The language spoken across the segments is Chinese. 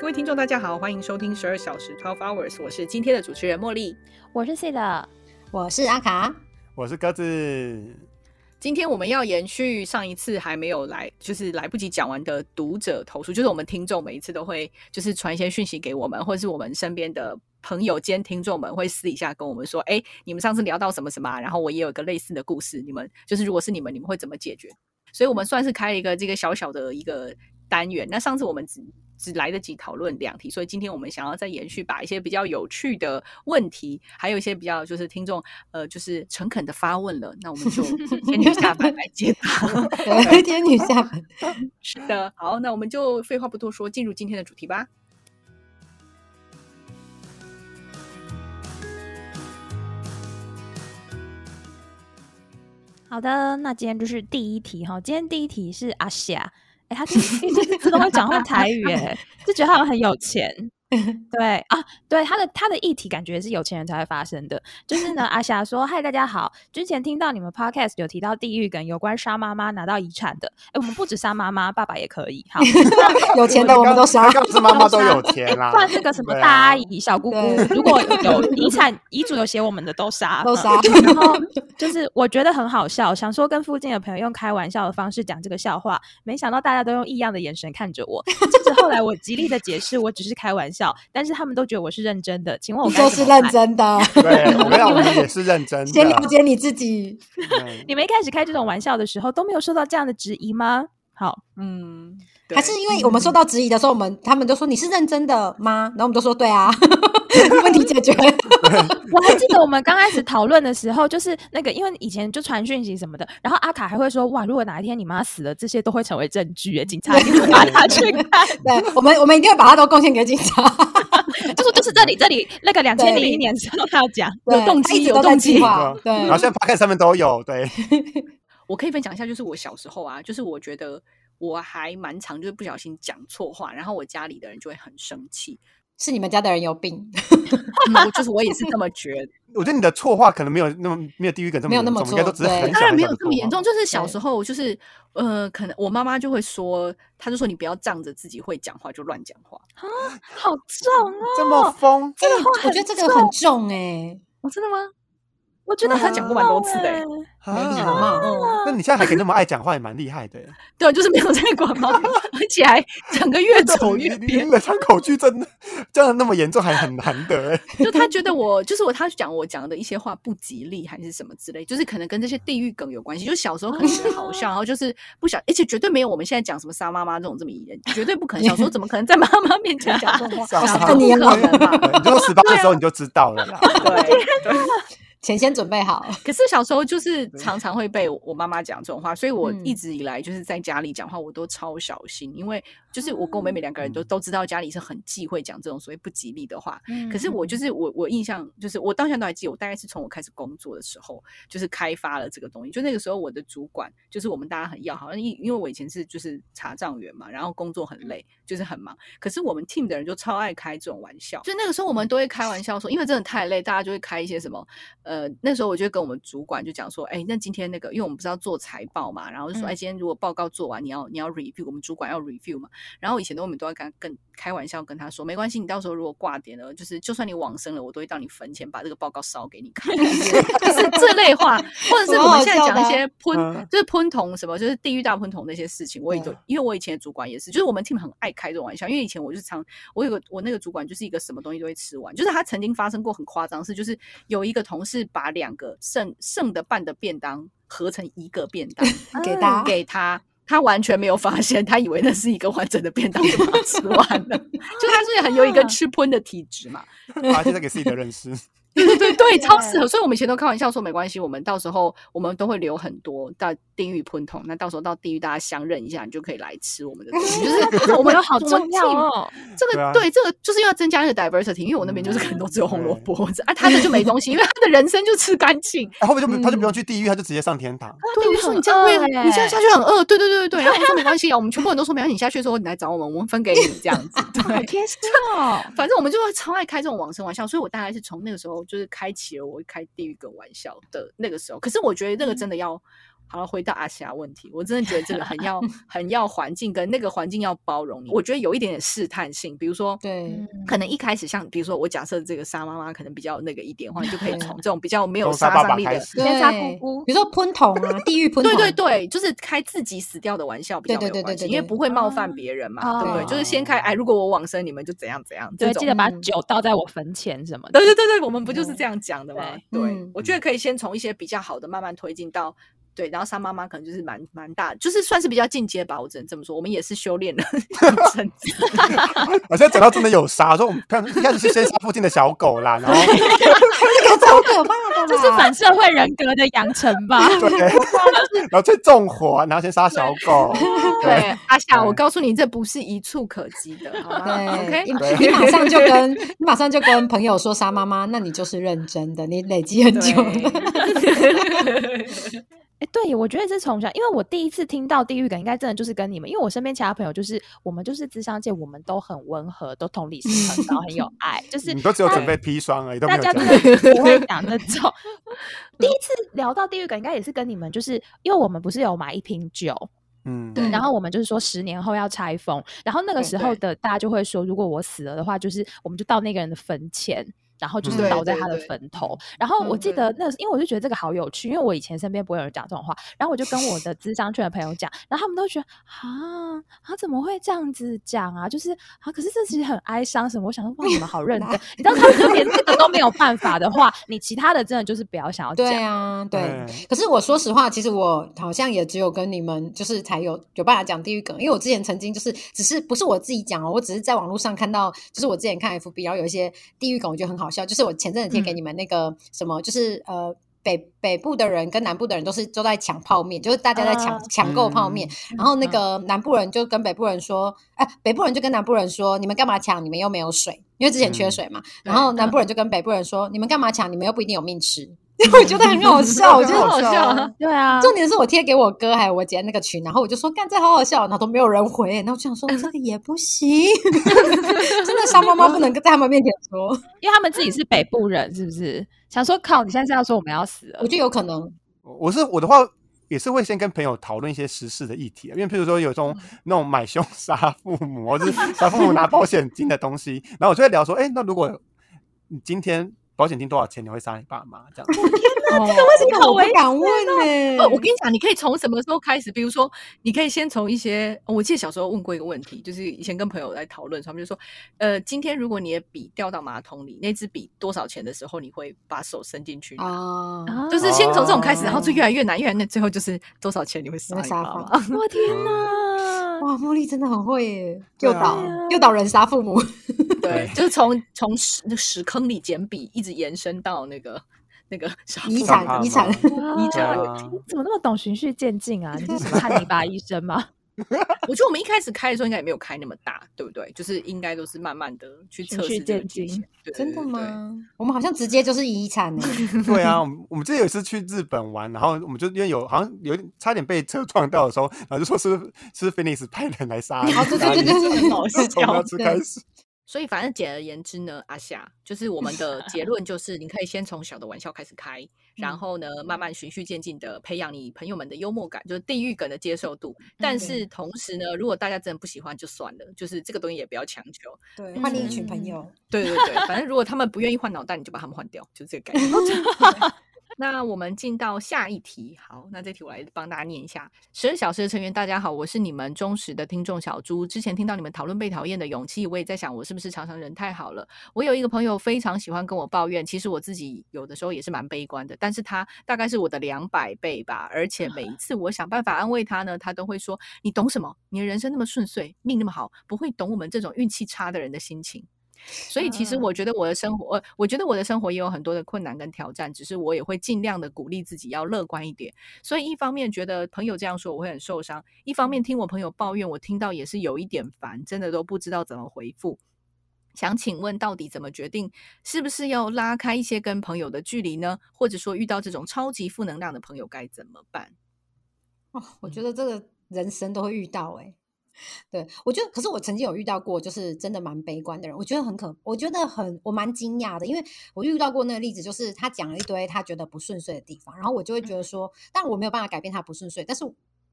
各位听众，大家好，欢迎收听十二小时 Twelve Hours，我是今天的主持人茉莉。我是 C 的，我是阿卡，我是鸽子。今天我们要延续上一次还没有来，就是来不及讲完的读者投诉，就是我们听众每一次都会就是传一些讯息给我们，或者是我们身边的朋友兼听众们会私底下跟我们说，哎，你们上次聊到什么什么啊，然后我也有一个类似的故事，你们就是如果是你们，你们会怎么解决？所以我们算是开了一个这个小小的一个单元。那上次我们只只来得及讨论两题，所以今天我们想要再延续，把一些比较有趣的问题，还有一些比较就是听众呃就是诚恳的发问了，那我们就 天女下凡来解答。天女下凡。是的，好，那我们就废话不多说，进入今天的主题吧。好的，那今天就是第一题哈。今天第一题是阿夏，哎，他就是自动会转换台语，哎，就觉得他很有钱。对啊，对他的他的议题感觉是有钱人才会发生的。就是呢，阿霞说：“嗨，大家好，之前听到你们 podcast 有提到地狱梗，有关杀妈妈拿到遗产的。哎，我们不止杀妈妈，爸爸也可以。好，有钱的我们都杀，是妈妈都有钱啦。算是个什么大阿姨、小姑姑，如果有遗产遗嘱有写我们的都杀，都杀。然后就是我觉得很好笑，想说跟附近的朋友用开玩笑的方式讲这个笑话，没想到大家都用异样的眼神看着我。这是后来我极力的解释，我只是开玩笑。”但是他们都觉得我是认真的，请问我就是认真的？对，我们也是认真的。先了解你自己。你们一开始开这种玩笑的时候都没有受到这样的质疑吗？好，嗯，还是因为我们受到质疑的时候，我们他们都说你是认真的吗？然后我们都说对啊。问题解决。我还记得我们刚开始讨论的时候，就是那个，因为以前就传讯息什么的，然后阿卡还会说：“哇，如果哪一天你妈死了，这些都会成为证据，警察一定会把它去看。”对，我们我们一定会把它都贡献给警察。就是就是这里这里那个两千零一年时候他要讲有动机有动机，对。然后现在 p o 上面都有。对，我可以分享一下，就是我小时候啊，就是我觉得我还蛮常就是不小心讲错话，然后我家里的人就会很生气。是你们家的人有病，就是我也是这么觉得。我觉得你的错话可能没有那么没有地域感这么没有那么应该都只是很当然没有这么严重。就是小时候，就是呃，可能我妈妈就会说，她就说你不要仗着自己会讲话就乱讲话啊，好重啊，这么疯，这个我觉得这个很重哎，哦，真的吗？我觉得他讲过蛮多次的，没礼貌。那你现在还可以那么爱讲话，也蛮厉害的。对，就是没有在管嘛，而且还整个越走 越偏。你唱口句真的这样那么严重，还很难得。就他觉得我，就是我，他讲我讲的一些话不吉利，还是什么之类，就是可能跟这些地域梗有关系。就小时候可能觉得好笑，然后就是不想，而且绝对没有我们现在讲什么杀妈妈这种这么严，绝对不可能。小时候怎么可能在妈妈面前讲这种话？不可能嘛？你就十八岁的时候你就知道了啦。对。钱先准备好。可是小时候就是常常会被我妈妈讲这种话，所以我一直以来就是在家里讲话，我都超小心，因为就是我跟我妹妹两个人都都知道家里是很忌讳讲这种所谓不吉利的话。可是我就是我我印象就是我到现在都还记得，我大概是从我开始工作的时候，就是开发了这个东西。就那个时候我的主管就是我们大家很要好，因因为我以前是就是查账员嘛，然后工作很累，就是很忙。可是我们 team 的人就超爱开这种玩笑，就那个时候我们都会开玩笑说，因为真的太累，大家就会开一些什么。呃，那时候我就跟我们主管就讲说，哎，那今天那个，因为我们不是要做财报嘛，然后就说，哎，今天如果报告做完，你要你要 review，我们主管要 review 嘛。然后以前的我们都要跟跟开玩笑跟他说，没关系，你到时候如果挂点了，就是就算你往生了，我都会到你坟前把这个报告烧给你看，就是这类话，或者是我们现在讲一些喷，就是喷童什么，就是地狱大喷童那些事情，我也都，因为我以前的主管也是，就是我们 team 很爱开这种玩笑，因为以前我就常，我有个我那个主管就是一个什么东西都会吃完，就是他曾经发生过很夸张事，就是有一个同事。是把两个剩剩的半的便当合成一个便当 给他，给他，他完全没有发现，他以为那是一个完整的便当，就把它吃完了。就他是很有一个 吃喷的体质嘛，发，现在给自己的认识。对对对对，超适合。所以我们以前都开玩笑说，没关系，我们到时候我们都会留很多到地狱喷桶。那到时候到地狱，大家相认一下，你就可以来吃我们的东西。就是 我们有好重要哦。这个对，这个就是要增加那个 diversity，因为我那边就是可能都只有红萝卜啊，他的就没东西，因为他的人生就吃干净。后面就他就不用去地狱，他就直接上天堂。对，我说你这样会，你这样下去很饿。对对对对对。然后我说没关系啊，我们全部人都说没关系，你下去的时候你来找我们，我们分给你这样子。对，贴心哦。反正我们就会超爱开这种往生玩笑，所以我大概是从那个时候就是开启了。我开第一个玩笑的那个时候，可是我觉得那个真的要好了，回到阿霞问题，我真的觉得这个很要 很要环境跟那个环境要包容你。我觉得有一点点试探性，比如说，对，可能一开始像比如说我假设这个沙妈妈可能比较那个一点的话，你就可以从这种比较没有杀伤力的，先杀姑姑，比如说喷桶啊，地狱喷桶，对对对，就是开自己死掉的玩笑，比较没有关系，因为不会冒犯别人嘛，对不对？就是先开，哎，如果我往生，你们就怎样怎样，对，记得把酒倒在我坟前什么的，对对对对，我们不就是这样讲的吗？对，我觉得可以先从一些比较好的慢慢推进到。对，然后沙妈妈可能就是蛮蛮大，就是算是比较进阶吧，我只能这么说。我们也是修炼了 一阵子。我现在讲到真的有杀，说我们看一开始是先杀附近的小狗啦，然后这个超可怕的，这是反社会人格的养成吧？对，然后再纵火，然后先杀小狗。对，阿夏，我告诉你，这不是一触可及的，好吗？OK，你马上就跟你马上就跟朋友说杀妈妈，那你就是认真的，你累积很久了。哎，对，我觉得是从小，因为我第一次听到地狱梗，应该真的就是跟你们，因为我身边其他朋友就是我们就是智商界，我们都很温和，都同理心很高，很有爱，就是你都只有准备砒霜而已，大家真的不会讲那种。第一次聊到地狱梗，应该也是跟你们，就是因为我们不是有买一瓶酒，嗯，对，然后我们就是说十年后要拆封，然后那个时候的大家就会说，如果我死了的话，就是我们就到那个人的坟前。然后就是倒在他的坟头。然后我记得那，因为我就觉得这个好有趣，因为我以前身边不会有人讲这种话。然后我就跟我的智商圈的朋友讲，然后他们都觉得啊，他怎么会这样子讲啊？就是啊，可是这其实很哀伤什么？我想说，哇，你们好认真。你知道，他们就连这个都没有办法的话，你其他的真的就是不要想要讲。对啊，对。可是我说实话，其实我好像也只有跟你们就是才有有办法讲地狱梗，因为我之前曾经就是只是不是我自己讲哦，我只是在网络上看到，就是我之前看 FB，然后有一些地狱梗，我觉得很好。笑就是我前阵子贴给你们那个什么，就是呃北北部的人跟南部的人都是都在抢泡面，就是大家在抢抢购泡面，然后那个南部人就跟北部人说，哎，北部人就跟南部人说，你们干嘛抢？你们又没有水，因为之前缺水嘛。然后南部人就跟北部人说，你们干嘛抢？你们又不一定有命吃。我觉得很好笑，我觉得好笑。对啊，重点是我贴给我哥还有我姐那个群，然后我就说干这好好笑，然后都没有人回，然后就想说这个也不行，真的沙妈妈不能在他们面前说，因为他们自己是北部人，是不是？想说靠，你现在是要说我们要死了？我觉得有可能。我是我的话也是会先跟朋友讨论一些时事的议题，因为譬如说有种那种买凶杀父母，或者是杀父母拿保险金的东西，然后我就会聊说，哎，那如果你今天。保险金多少钱？你会杀你爸妈？这样？天哪，这个为什么我不敢问呢？哦，我跟你讲，你可以从什么时候开始？比如说，你可以先从一些……我记得小时候问过一个问题，就是以前跟朋友来讨论，他们就说：“呃，今天如果你的笔掉到马桶里，那支笔多少钱的时候，你会把手伸进去？”啊，就是先从这种开始，然后就越来越难，越来越最后就是多少钱你会杀你爸妈？我天哪！哇，茉莉真的很会耶，诱导诱导人杀父母。对，就是从从屎那屎坑里捡笔，一直延伸到那个那个遗产遗产遗产。你怎么那么懂循序渐进啊？你是什么汉尼拔医生吗？我觉得我们一开始开的时候应该也没有开那么大，对不对？就是应该都是慢慢的去测试渐进。真的吗？我们好像直接就是遗产呢。对啊，我们我们之前有一次去日本玩，然后我们就因为有好像有点差点被车撞到的时候，然后就说是是 Phoenix 派人来杀。对对对对对，从那次开始。所以，反正简而言之呢，阿夏就是我们的结论，就是你可以先从小的玩笑开始开，然后呢，慢慢循序渐进的培养你朋友们的幽默感，就是地域梗的接受度。但是同时呢，如果大家真的不喜欢，就算了，就是这个东西也不要强求。对，换另一群朋友。对对对，反正如果他们不愿意换脑袋，你就把他们换掉，就这个概念。那我们进到下一题，好，那这题我来帮大家念一下。十二小时的成员，大家好，我是你们忠实的听众小猪。之前听到你们讨论被讨厌的勇气，我也在想，我是不是常常人太好了？我有一个朋友非常喜欢跟我抱怨，其实我自己有的时候也是蛮悲观的，但是他大概是我的两百倍吧。而且每一次我想办法安慰他呢，他都会说：“你懂什么？你的人生那么顺遂，命那么好，不会懂我们这种运气差的人的心情。”所以，其实我觉得我的生活，我觉得我的生活也有很多的困难跟挑战，只是我也会尽量的鼓励自己要乐观一点。所以，一方面觉得朋友这样说我会很受伤，一方面听我朋友抱怨，我听到也是有一点烦，真的都不知道怎么回复。想请问，到底怎么决定是不是要拉开一些跟朋友的距离呢？或者说，遇到这种超级负能量的朋友该怎么办？哦，我觉得这个人生都会遇到，哎。对，我觉得，可是我曾经有遇到过，就是真的蛮悲观的人，我觉得很可，我觉得很，我蛮惊讶的，因为我遇到过那个例子，就是他讲了一堆他觉得不顺遂的地方，然后我就会觉得说，但我没有办法改变他不顺遂，但是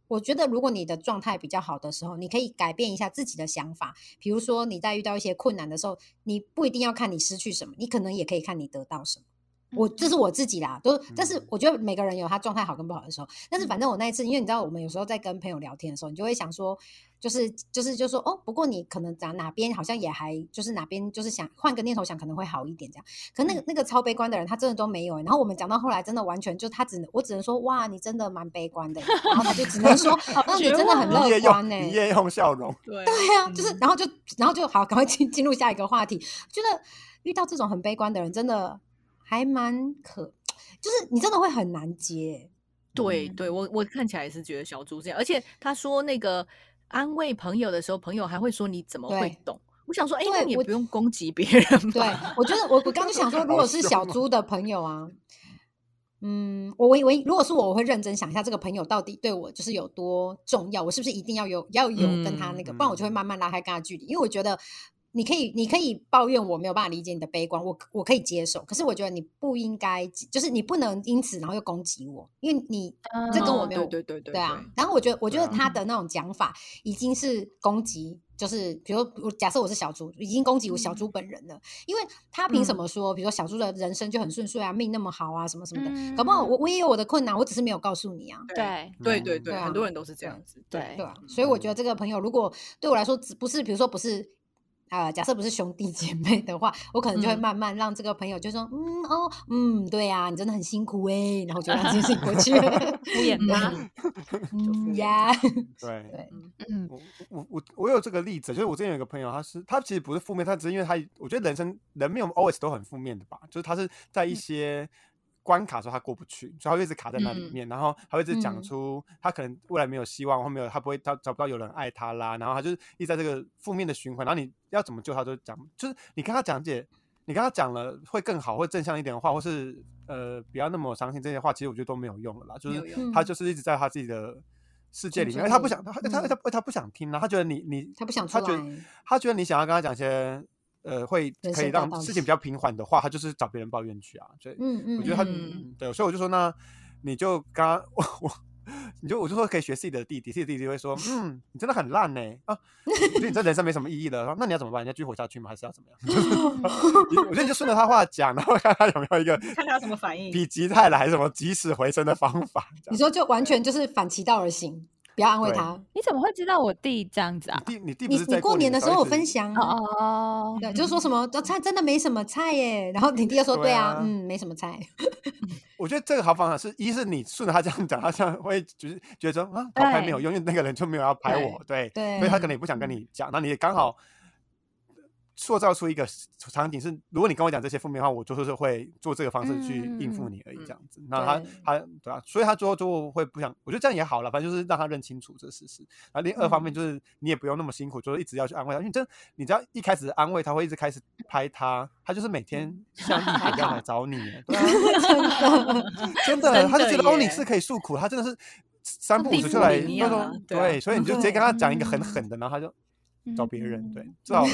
我觉得如果你的状态比较好的时候，你可以改变一下自己的想法，比如说你在遇到一些困难的时候，你不一定要看你失去什么，你可能也可以看你得到什么。我这是我自己啦，都但是我觉得每个人有他状态好跟不好的时候，但是反正我那一次，因为你知道，我们有时候在跟朋友聊天的时候，你就会想说，就是就是就说哦，不过你可能讲哪边好像也还就是哪边就是想换个念头想可能会好一点这样，可那个那个超悲观的人他真的都没有，然后我们讲到后来真的完全就他只能我只能说哇，你真的蛮悲观的，然后他就只能说 那你真的很乐。观呢，你也用笑容，对。对啊，就是然后就然后就好，赶快进进入下一个话题，觉得遇到这种很悲观的人真的。还蛮可，就是你真的会很难接。对，对我我看起来也是觉得小猪这样，而且他说那个安慰朋友的时候，朋友还会说你怎么会懂？我想说，哎，那你不用攻击别人。对，我觉得我我刚刚想说，如果是小猪的朋友啊，嗯，我我我如果是我，我会认真想一下这个朋友到底对我就是有多重要，我是不是一定要有要有跟他那个，不然我就会慢慢拉开跟他距离，因为我觉得。你可以，你可以抱怨我没有办法理解你的悲观，我我可以接受。可是我觉得你不应该，就是你不能因此然后又攻击我，因为你这跟我没有对对对对啊。然后我觉得，我觉得他的那种讲法已经是攻击，就是比如我假设我是小猪，已经攻击我小猪本人了，因为他凭什么说，比如说小猪的人生就很顺遂啊，命那么好啊，什么什么的，搞不好我我也有我的困难，我只是没有告诉你啊。对对对对，很多人都是这样子，对对。所以我觉得这个朋友如果对我来说，只不是比如说不是。啊，假设不是兄弟姐妹的话，我可能就会慢慢让这个朋友就说，嗯哦，嗯，对呀，你真的很辛苦哎，然后就让这件事情过去，敷衍吗？嗯呀，对 对，嗯，我我我我有这个例子，就是我之前有一个朋友，他是他其实不是负面，他只是因为他，我觉得人生人没有 always 都很负面的吧，就是他是在一些。关卡时候他过不去，所以他会一直卡在那里面，然后他会一直讲出他可能未来没有希望，或没有他不会他找不到有人爱他啦，然后他就是一直在这个负面的循环，然后你要怎么救他就讲，就是你跟他讲解，你跟他讲了会更好，会正向一点的话，或是呃不要那么伤心这些话，其实我觉得都没有用了啦，就是他就是一直在他自己的世界里面，他不想他他他他不想听啊，他觉得你你他不想他觉得他觉得你想要跟他讲些。呃，会可以让事情比较平缓的话，他就是找别人抱怨去啊。所以，嗯嗯，我觉得他，对，所以我就说，那你就刚刚我我，你就我就说可以学自己的弟弟，自己的弟弟会说，嗯，你真的很烂呢啊，我觉得你这人生没什么意义了。那你要怎么办？你要继续活下去吗？还是要怎么样？我觉得你就顺着他话讲，然后看他有没有一个看他什么反应，否极泰来还是什么起死回生的方法。你说就完全就是反其道而行。不要安慰他。你怎么会知道我弟这样子啊？弟，你弟你你过年的时候我分享哦，对，就是说什么菜真的没什么菜耶。然后你弟又说对啊，嗯，没什么菜。我觉得这个好方法是一是你顺着他这样讲，他这样会就是觉得说啊，他拍没有用，因为那个人就没有要拍我，对，所以他可能也不想跟你讲。那你刚好。塑造出一个场景是，如果你跟我讲这些负面话，我就是会做这个方式去应付你而已，这样子。那他他对啊，所以他最后最后会不想，我觉得这样也好了，反正就是让他认清楚这事实。然后另二方面就是你也不用那么辛苦，就是一直要去安慰他，因为真你只要一开始安慰他会一直开始拍他，他就是每天像地铁一样来找你，真的，他就觉得哦你是可以诉苦，他真的是三不五时就来那种，对，所以你就直接跟他讲一个很 狠的，然后他就。找别人，对，至少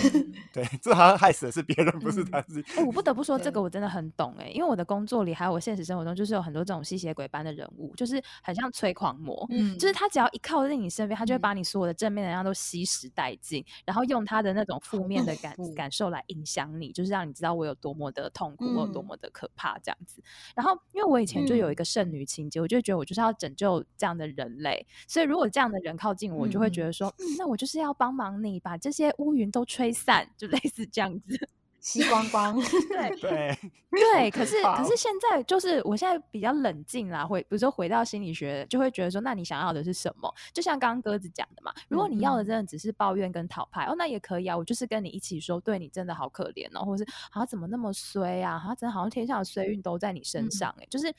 对，这好像害死的是别人，不是他自己。哎，我不得不说，这个我真的很懂哎，因为我的工作里还有我现实生活中，就是有很多这种吸血鬼般的人物，就是很像催狂魔，嗯，就是他只要一靠近你身边，他就会把你所有的正面能量都吸食殆尽，然后用他的那种负面的感感受来影响你，就是让你知道我有多么的痛苦，我有多么的可怕这样子。然后，因为我以前就有一个剩女情节，我就觉得我就是要拯救这样的人类，所以如果这样的人靠近我，就会觉得说，嗯，那我就是要帮忙你。把这些乌云都吹散，就类似这样子，吸光光。对对 对，可是可是现在就是我现在比较冷静啦，会比如说回到心理学，就会觉得说，那你想要的是什么？就像刚刚鸽子讲的嘛，如果你要的真的只是抱怨跟讨拍，哦，那也可以啊，我就是跟你一起说，对你真的好可怜哦，或者是啊怎么那么衰啊，好像真的好像天上的衰运都在你身上，哎，就是。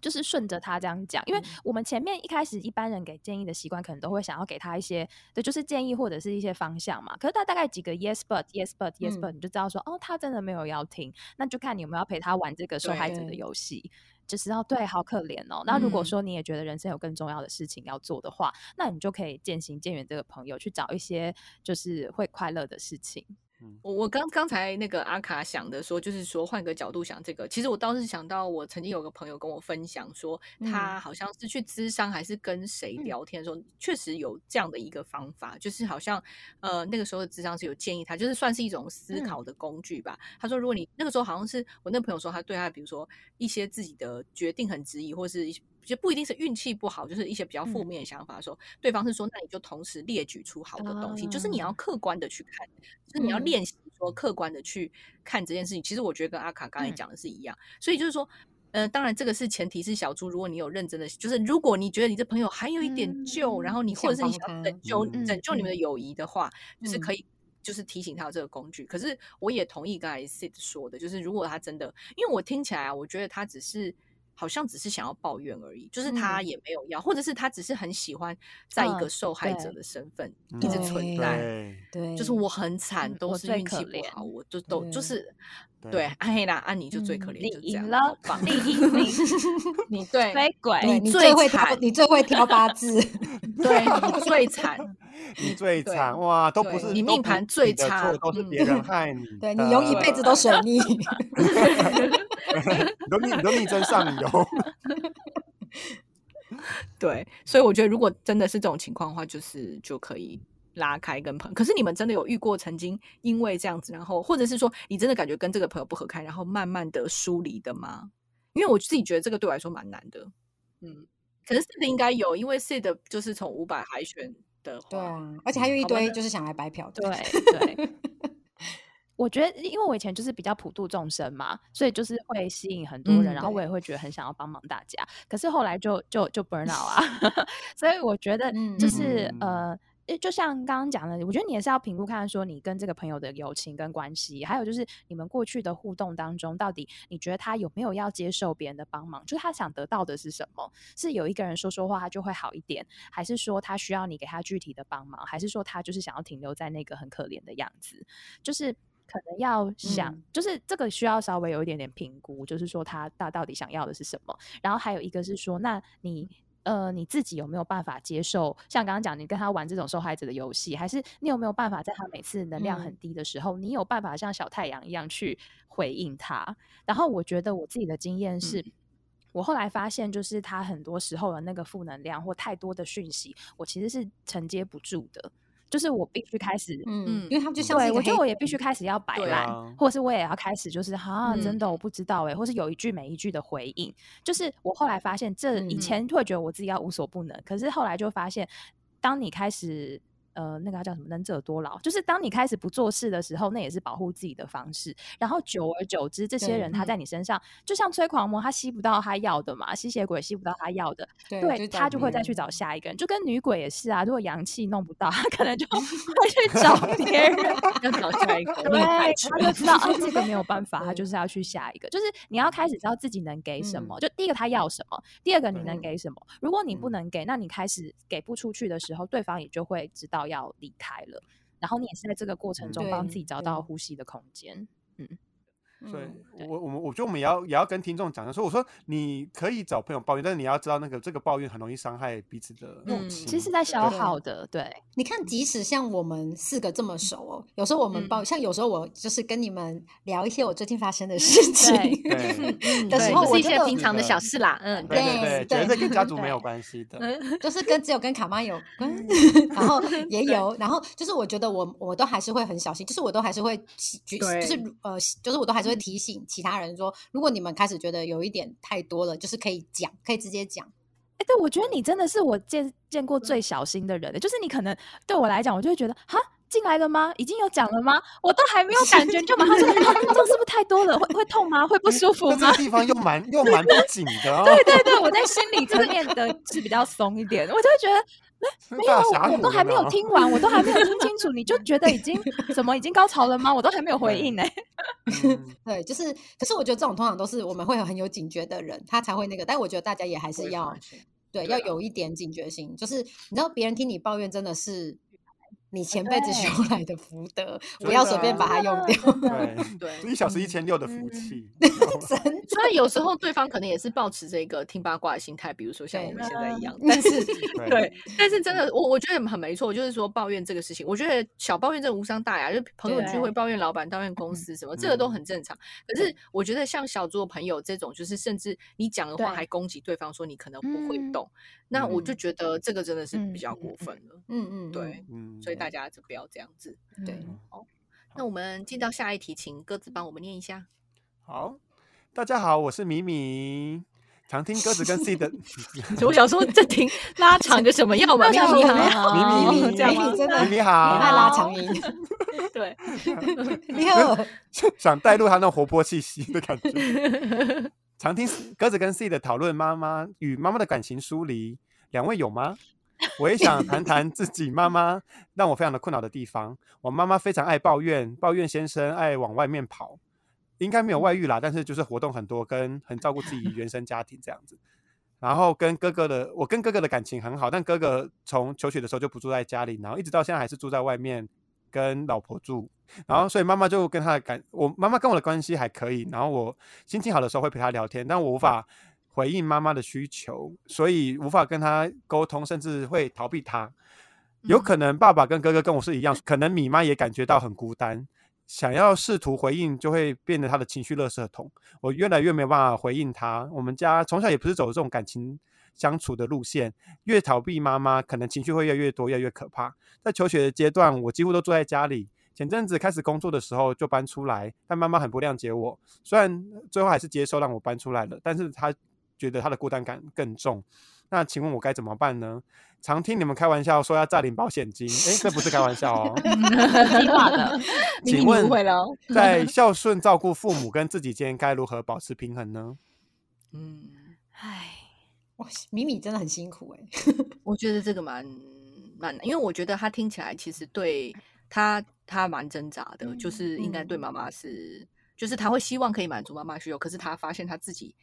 就是顺着他这样讲，因为我们前面一开始一般人给建议的习惯，可能都会想要给他一些，对，就是建议或者是一些方向嘛。可是他大概几个 yes but yes but yes but，你就知道说，哦，他真的没有要听，那就看你有没有要陪他玩这个受害者的游戏。就知道对，好可怜哦。那如果说你也觉得人生有更重要的事情要做的话，那你就可以渐行渐远这个朋友，去找一些就是会快乐的事情。我我刚刚才那个阿卡想的说，就是说换个角度想这个，其实我倒是想到，我曾经有个朋友跟我分享说，他好像是去咨商还是跟谁聊天的时候，确实有这样的一个方法，就是好像呃那个时候的咨商是有建议他，就是算是一种思考的工具吧。他说，如果你那个时候好像是我那朋友说，他对他比如说一些自己的决定很质疑，或是一些。就不一定是运气不好，就是一些比较负面的想法的时候，对方是说，那你就同时列举出好的东西，就是你要客观的去看，就是你要练习说客观的去看这件事情。其实我觉得跟阿卡刚才讲的是一样，所以就是说，呃，当然这个是前提是小猪，如果你有认真的，就是如果你觉得你这朋友还有一点旧，然后你或者是你想拯救拯救你们的友谊的话，就是可以就是提醒他有这个工具。可是我也同意刚才 Sid 说的，就是如果他真的，因为我听起来啊，我觉得他只是。好像只是想要抱怨而已，就是他也没有要，或者是他只是很喜欢在一个受害者的身份一直存在。对，就是我很惨，都是运气不好，我就都就是对。安黑啦，安妮就最可怜，你赢了，你赢，你 对，飞鬼，你最会挑，你最会挑八字，对你最惨，你最惨 哇，都不是你命盘最差，都是别人害你，对你用一辈子都水逆。都逆，都逆增上游。对，所以我觉得，如果真的是这种情况的话，就是就可以拉开跟朋友。可是你们真的有遇过曾经因为这样子，然后或者是说你真的感觉跟这个朋友不合开，然后慢慢的疏离的吗？因为我自己觉得这个对我来说蛮难的。嗯，可是 Sid 应该有，因为 Sid 就是从五百海选的，对啊，而且还有一堆就是想来白嫖的，对对。我觉得，因为我以前就是比较普度众生嘛，所以就是会吸引很多人，然后我也会觉得很想要帮忙大家。可是后来就就就 burn out 啊 所以我觉得就是呃，就像刚刚讲的，我觉得你也是要评估看说你跟这个朋友的友情跟关系，还有就是你们过去的互动当中，到底你觉得他有没有要接受别人的帮忙？就是他想得到的是什么？是有一个人说说话他就会好一点，还是说他需要你给他具体的帮忙，还是说他就是想要停留在那个很可怜的样子？就是。可能要想，就是这个需要稍微有一点点评估，就是说他到到底想要的是什么。然后还有一个是说，那你呃你自己有没有办法接受？像刚刚讲，你跟他玩这种受害者的游戏，还是你有没有办法在他每次能量很低的时候，你有办法像小太阳一样去回应他？然后我觉得我自己的经验是，我后来发现，就是他很多时候的那个负能量或太多的讯息，我其实是承接不住的。就是我必须开始，嗯，因为他们就像对我觉得我也必须开始要摆烂，或者是我也要开始，就是哈，真的我不知道哎，或是有一句没一句的回应。就是我后来发现，这以前会觉得我自己要无所不能，可是后来就发现，当你开始。呃，那个叫什么？能者多劳，就是当你开始不做事的时候，那也是保护自己的方式。然后久而久之，这些人他在你身上，就像催狂魔，他吸不到他要的嘛，吸血鬼吸不到他要的，对他就会再去找下一个人。就跟女鬼也是啊，如果阳气弄不到，他可能就 会去找别人，要找下一个。对，他就知道哦，这个没有办 法，他就是要去下一个。就是你要开始知道自己能给什么。就第一个他要什么，第二个你能给什么。如果你不能给，那你开始给不出去的时候，对方也就会知道。要离开了，然后你也是在这个过程中帮自己找到呼吸的空间，嗯。所以，我我们我觉得我们也要也要跟听众讲的说，我说你可以找朋友抱怨，但是你要知道那个这个抱怨很容易伤害彼此的友情。其实，在消耗的，对。你看，即使像我们四个这么熟哦，有时候我们抱，像有时候我就是跟你们聊一些我最近发生的事情 的时候，是一些平常的小事啦。嗯，对对对，觉得跟家 族没有关系的，就是跟只有跟卡妈有关，然后 也有，然后就是我觉得我我都还是会很小心，就是我都还是会举，就是呃，就是我都还是。会提醒其他人说，如果你们开始觉得有一点太多了，就是可以讲，可以直接讲。哎，对我觉得你真的是我见见过最小心的人，就是你可能对我来讲，我就会觉得，哈，进来了吗？已经有讲了吗？我都还没有感觉，就马上说，这个是不是太多了？会会痛吗？会不舒服吗？这个地方又蛮又蛮不紧的。对对对，我在心里这面的是比较松一点，我就会觉得。没有，我都还没有听完，我都还没有听清楚，你就觉得已经怎么已经高潮了吗？我都还没有回应呢。对，就是，可是我觉得这种通常都是我们会很有警觉的人，他才会那个。但我觉得大家也还是要，对，要有一点警觉性。就是你知道，别人听你抱怨，真的是你前辈子修来的福德，不要随便把它用掉。对 对，一小时一千六的福气，所以有时候对方可能也是保持着一个听八卦的心态，比如说像我们现在一样。但是，对，但是真的，我我觉得很没错，就是说抱怨这个事情，我觉得小抱怨这无伤大雅，就朋友聚会抱怨老板、抱怨公司什么，这个都很正常。可是我觉得像小猪朋友这种，就是甚至你讲的话还攻击对方，说你可能不会动，那我就觉得这个真的是比较过分了。嗯嗯，对，所以大家就不要这样子。对，好。那我们进到下一题，请鸽子帮我们念一下。好，大家好，我是米米，常听鸽子跟 C 的。我想说，这听 拉长个什么样嘛？米米好，米米这样吗？真的，米米好，你爱拉长音。对，你好，想带入他那活泼气息的感觉。常听鸽子跟 C 的讨论妈妈与妈妈的感情疏离，两位有吗？我也想谈谈自己妈妈让我非常的困扰的地方。我妈妈非常爱抱怨，抱怨先生爱往外面跑，应该没有外遇啦，但是就是活动很多，跟很照顾自己原生家庭这样子。然后跟哥哥的，我跟哥哥的感情很好，但哥哥从求学的时候就不住在家里，然后一直到现在还是住在外面跟老婆住。然后所以妈妈就跟他的感，我妈妈跟我的关系还可以。然后我心情好的时候会陪他聊天，但我无法。回应妈妈的需求，所以无法跟他沟通，甚至会逃避他。有可能爸爸跟哥哥跟我是一样，可能米妈也感觉到很孤单，想要试图回应，就会变得他的情绪垃圾桶。我越来越没有办法回应他。我们家从小也不是走这种感情相处的路线，越逃避妈妈，可能情绪会越来越多，越来越可怕。在求学的阶段，我几乎都住在家里。前阵子开始工作的时候就搬出来，但妈妈很不谅解我。虽然最后还是接受让我搬出来了，但是她。觉得他的孤单感更重，那请问我该怎么办呢？常听你们开玩笑说要诈领保险金，哎，这不是开玩笑哦，计划的。请问 在孝顺照顾父母跟自己间该如何保持平衡呢？嗯，唉，哇，米米真的很辛苦哎，我觉得这个蛮蛮，因为我觉得他听起来其实对他他蛮挣扎的，就是应该对妈妈是，就是他会希望可以满足妈妈需求，可是他发现他自己。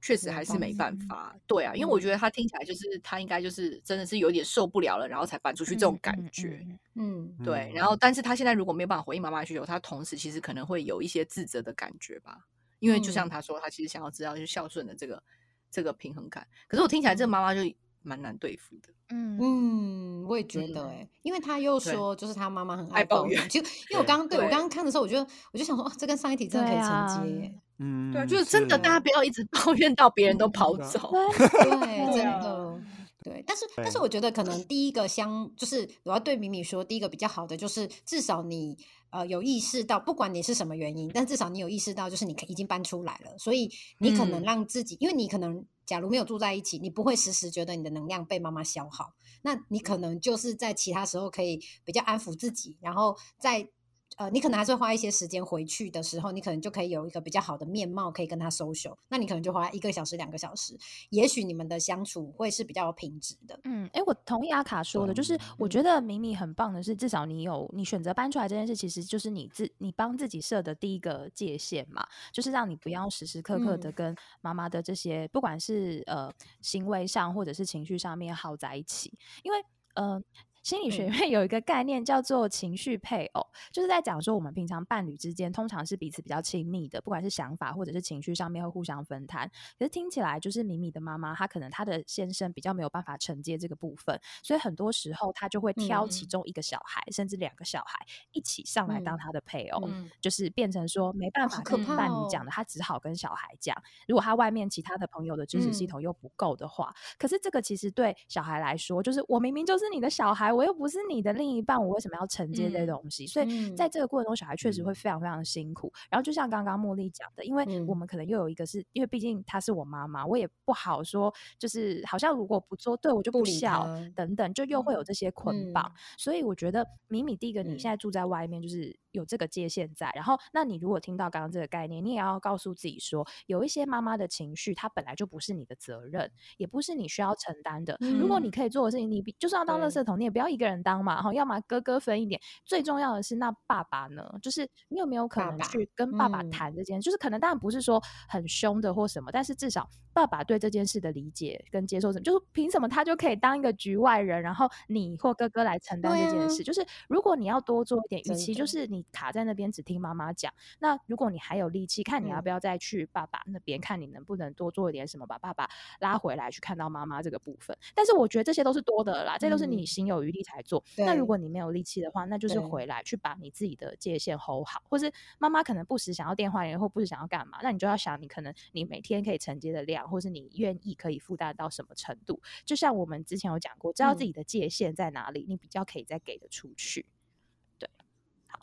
确实还是没办法，对啊，因为我觉得他听起来就是他应该就是真的是有点受不了了，然后才搬出去这种感觉，嗯，对。然后，但是他现在如果没有办法回应妈妈的需求，他同时其实可能会有一些自责的感觉吧，因为就像他说，他其实想要知道就是孝顺的这个这个平衡感。可是我听起来这个妈。妈就蛮难对付的，嗯。嗯，我也觉得哎，因为他又说就是他妈妈很爱抱怨，就因为我刚刚对我刚刚看的时候，我就我就想说，哦，这跟上一题真的可以承接。嗯，对，就是真的，大家不要一直抱怨到别人都跑走。对，真的，对。但是，但是，我觉得可能第一个相，就是我要对米米说，第一个比较好的就是，至少你呃有意识到，不管你是什么原因，但至少你有意识到，就是你已经搬出来了，所以你可能让自己，因为你可能假如没有住在一起，你不会时时觉得你的能量被妈妈消耗，那你可能就是在其他时候可以比较安抚自己，然后在。呃，你可能还是会花一些时间回去的时候，你可能就可以有一个比较好的面貌可以跟他 social。那你可能就花一个小时、两个小时，也许你们的相处会是比较有品质的。嗯，哎，我同意阿卡说的，就是我觉得明明很棒的是，至少你有你选择搬出来这件事，其实就是你自你帮自己设的第一个界限嘛，就是让你不要时时刻刻的跟妈妈的这些，不管是呃行为上或者是情绪上面耗在一起，因为呃。心理学院有一个概念叫做情绪配偶，就是在讲说我们平常伴侣之间通常是彼此比较亲密的，不管是想法或者是情绪上面会互相分摊。可是听起来就是米米的妈妈，她可能她的先生比较没有办法承接这个部分，所以很多时候她就会挑其中一个小孩，甚至两个小孩一起上来当她的配偶，就是变成说没办法跟伴侣讲的，她只好跟小孩讲。如果他外面其他的朋友的支持系统又不够的话，可是这个其实对小孩来说，就是我明明就是你的小孩。我又不是你的另一半，我为什么要承接这些东西？所以在这个过程中，小孩确实会非常非常的辛苦。然后就像刚刚茉莉讲的，因为我们可能又有一个是因为毕竟她是我妈妈，我也不好说，就是好像如果不做对我就不孝等等，就又会有这些捆绑。所以我觉得米米第一个，你现在住在外面，就是有这个界限在。然后，那你如果听到刚刚这个概念，你也要告诉自己说，有一些妈妈的情绪，它本来就不是你的责任，也不是你需要承担的。如果你可以做的事情，你就算要当垃圾桶，你也不要一个人。当嘛哈，要么哥哥分一点。最重要的是，那爸爸呢？就是你有没有可能去跟爸爸谈这件？就是可能当然不是说很凶的或什么，但是至少爸爸对这件事的理解跟接受什么，就是凭什么他就可以当一个局外人，然后你或哥哥来承担这件事？就是如果你要多做一点，与其就是你卡在那边只听妈妈讲。那如果你还有力气，看你要不要再去爸爸那边，看你能不能多做一点什么，把爸爸拉回来去看到妈妈这个部分。但是我觉得这些都是多的啦，这都是你心有余力才做。那如果你没有力气的话，那就是回来去把你自己的界限 hold 好，或是妈妈可能不时想要电话联络，或不时想要干嘛，那你就要想，你可能你每天可以承接的量，或是你愿意可以负担到什么程度。就像我们之前有讲过，知道自己的界限在哪里，你比较可以再给的出去。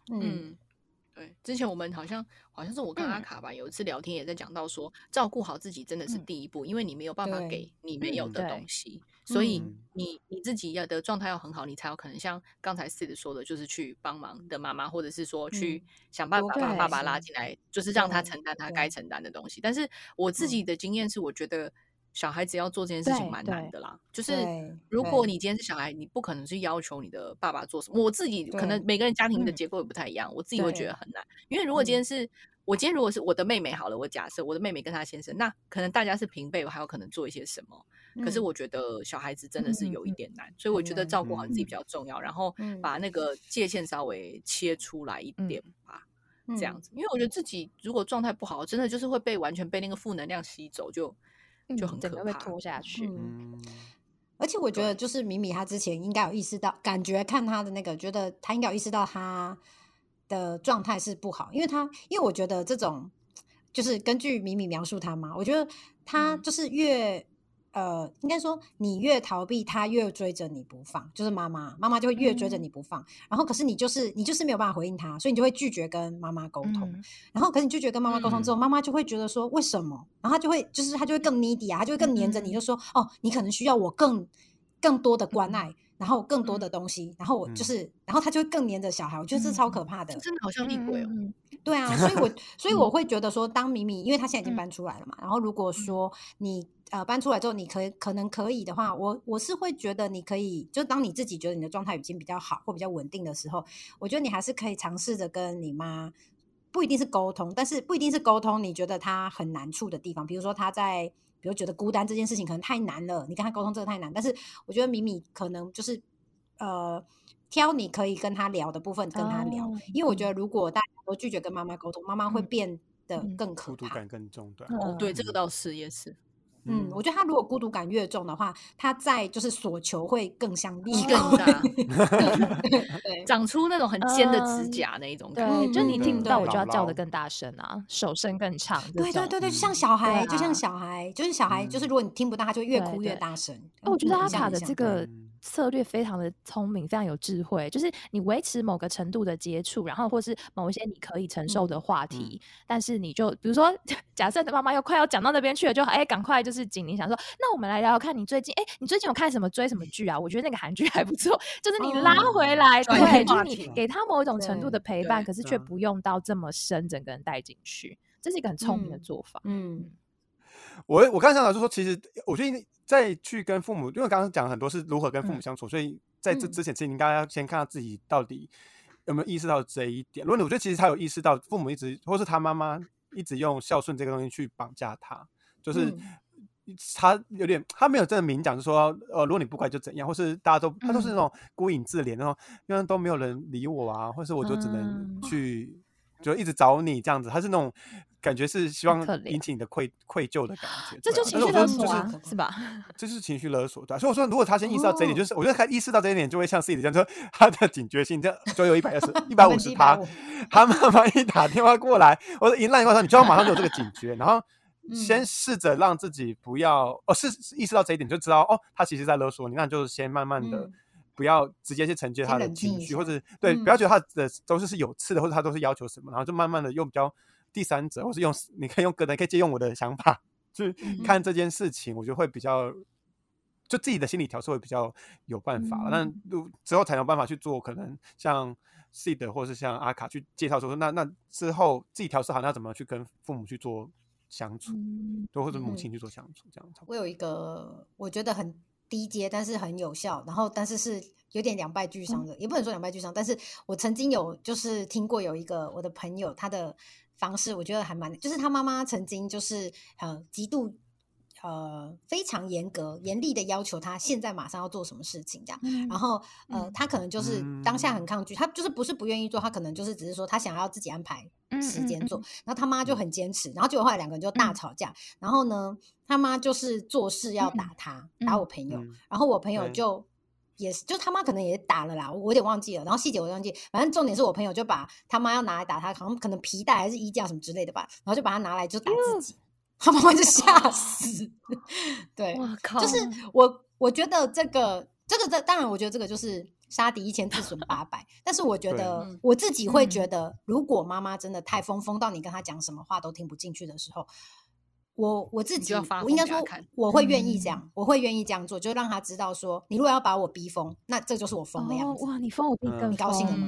嗯。对，之前我们好像好像是我跟阿卡吧，有一次聊天也在讲到说，照顾好自己真的是第一步，因为你没有办法给你没有的东西，所以你你自己要的状态要很好，你才有可能像刚才 Sid 说的，就是去帮忙的妈妈，或者是说去想办法把爸爸拉进来，就是让他承担他该承担的东西。但是我自己的经验是，我觉得。小孩子要做这件事情蛮难的啦，就是如果你今天是小孩，你不可能去要求你的爸爸做什么。我自己可能每个人家庭的结构也不太一样，我自己会觉得很难。因为如果今天是我今天如果是我的妹妹好了，我假设我的妹妹跟她先生，那可能大家是平辈，我还有可能做一些什么。可是我觉得小孩子真的是有一点难，所以我觉得照顾好自己比较重要，然后把那个界限稍微切出来一点吧，这样子。因为我觉得自己如果状态不好，真的就是会被完全被那个负能量吸走，就。就很可怕，拖下去。嗯，而且我觉得，就是米米他之前应该有意识到，感觉看他的那个，觉得他应该有意识到他的状态是不好，因为他，因为我觉得这种，就是根据米米描述他嘛，我觉得他就是越。呃，应该说你越逃避，他越追着你不放，就是妈妈，妈妈就会越追着你不放。然后，可是你就是你就是没有办法回应他，所以你就会拒绝跟妈妈沟通。然后，可是你拒绝跟妈妈沟通之后，妈妈就会觉得说为什么？然后他就会就是他就会更 needy 啊，他就会更黏着你，就说哦，你可能需要我更更多的关爱，然后更多的东西，然后我就是，然后他就会更黏着小孩。我觉得这超可怕的，真的好像厉鬼哦。对啊，所以我 所以我会觉得说，当米米，因为他现在已经搬出来了嘛，然后如果说你。呃，搬出来之后，你可可能可以的话，我我是会觉得你可以，就当你自己觉得你的状态已经比较好或比较稳定的时候，我觉得你还是可以尝试着跟你妈，不一定是沟通，但是不一定是沟通，你觉得他很难处的地方，比如说他在，比如觉得孤单这件事情可能太难了，你跟他沟通这个太难，但是我觉得米米可能就是呃，挑你可以跟他聊的部分跟他聊，因为我觉得如果大家都拒绝跟妈妈沟通，妈妈会变得更可怕，孤独感更重，对，哦，对，这个倒是也是。嗯，我觉得他如果孤独感越重的话，他在就是所求会更像力更大，长出那种很尖的指甲那一种感觉，就你听不到，我就要叫的更大声啊，手声更长。对对对对，像小孩，就像小孩，就是小孩，就是如果你听不到，他就越哭越大声。我觉得阿卡的这个。策略非常的聪明，非常有智慧，就是你维持某个程度的接触，然后或是某一些你可以承受的话题，但是你就比如说，假设妈妈又快要讲到那边去了，就哎，赶快就是紧你想说，那我们来聊聊看你最近，哎，你最近有看什么追什么剧啊？我觉得那个韩剧还不错，就是你拉回来，对，就是你给他某一种程度的陪伴，可是却不用到这么深，整个人带进去，这是一个很聪明的做法。嗯，我我刚才想到就说，其实我觉得。再去跟父母，因为刚刚讲很多是如何跟父母相处，所以在这之前，其实你应该要先看到自己到底有没有意识到这一点。如果你我觉得其实他有意识到，父母一直或是他妈妈一直用孝顺这个东西去绑架他，就是他有点他没有真的明讲，就说呃，如果你不乖就怎样，或是大家都他都是那种孤影自怜那种，因为都没有人理我啊，或是我就只能去就一直找你这样子，他是那种。感觉是希望引起你的愧愧疚的感觉，这就情绪勒索啊，是吧？这是情绪勒索，对。所以我说，如果他先意识到这一点，就是我觉得他意识到这一点，就会像 C 的这样，说他的警觉性，这就有一百二十、一百五十趴。他妈妈一打电话过来，我说一烂电话，你就要马上有这个警觉，然后 先试着让自己不要哦，是意识到这一点，就知道哦，他其实在勒索你，那就是先慢慢的不要直接去承接他的情绪，或者对，不要觉得他的都是是有刺的，或者他都是要求什么，然后就慢慢的用比较。第三者，或是用你可以用个人可以借用我的想法去看这件事情，我觉得会比较，就自己的心理调试会比较有办法。那之后才有办法去做，可能像 C 的或是像阿卡去介绍说，那那之后自己调试好，那怎么去跟父母去做相处，都或者母亲去做相处，这样。我有一个我觉得很低阶，但是很有效，然后但是是有点两败俱伤的，也不能说两败俱伤，但是我曾经有就是听过有一个我的朋友他的。方式我觉得还蛮，就是他妈妈曾经就是呃极度呃非常严格、严厉的要求他现在马上要做什么事情这样。然后呃，他可能就是当下很抗拒，他就是不是不愿意做，他可能就是只是说他想要自己安排时间做。然后他妈就很坚持，然后结果后来两个人就大吵架。然后呢，他妈就是做事要打他，打我朋友。然后我朋友就。也是，就他妈可能也打了啦，我有点忘记了。然后细节我忘记，反正重点是我朋友就把他妈要拿来打他，好像可能皮带还是衣架什么之类的吧，然后就把他拿来就打自己，他妈妈就吓死。对，就是我我觉得这个这个这当然，我觉得这个就是杀敌一千自损八百。但是我觉得我自己会觉得，如果妈妈真的太疯疯到你跟他讲什么话都听不进去的时候。我我自己，我应该说我会愿意这样，我会愿意这样做，就让他知道说，你如果要把我逼疯，那这就是我疯的样子。哇，你疯我逼更高兴了吗？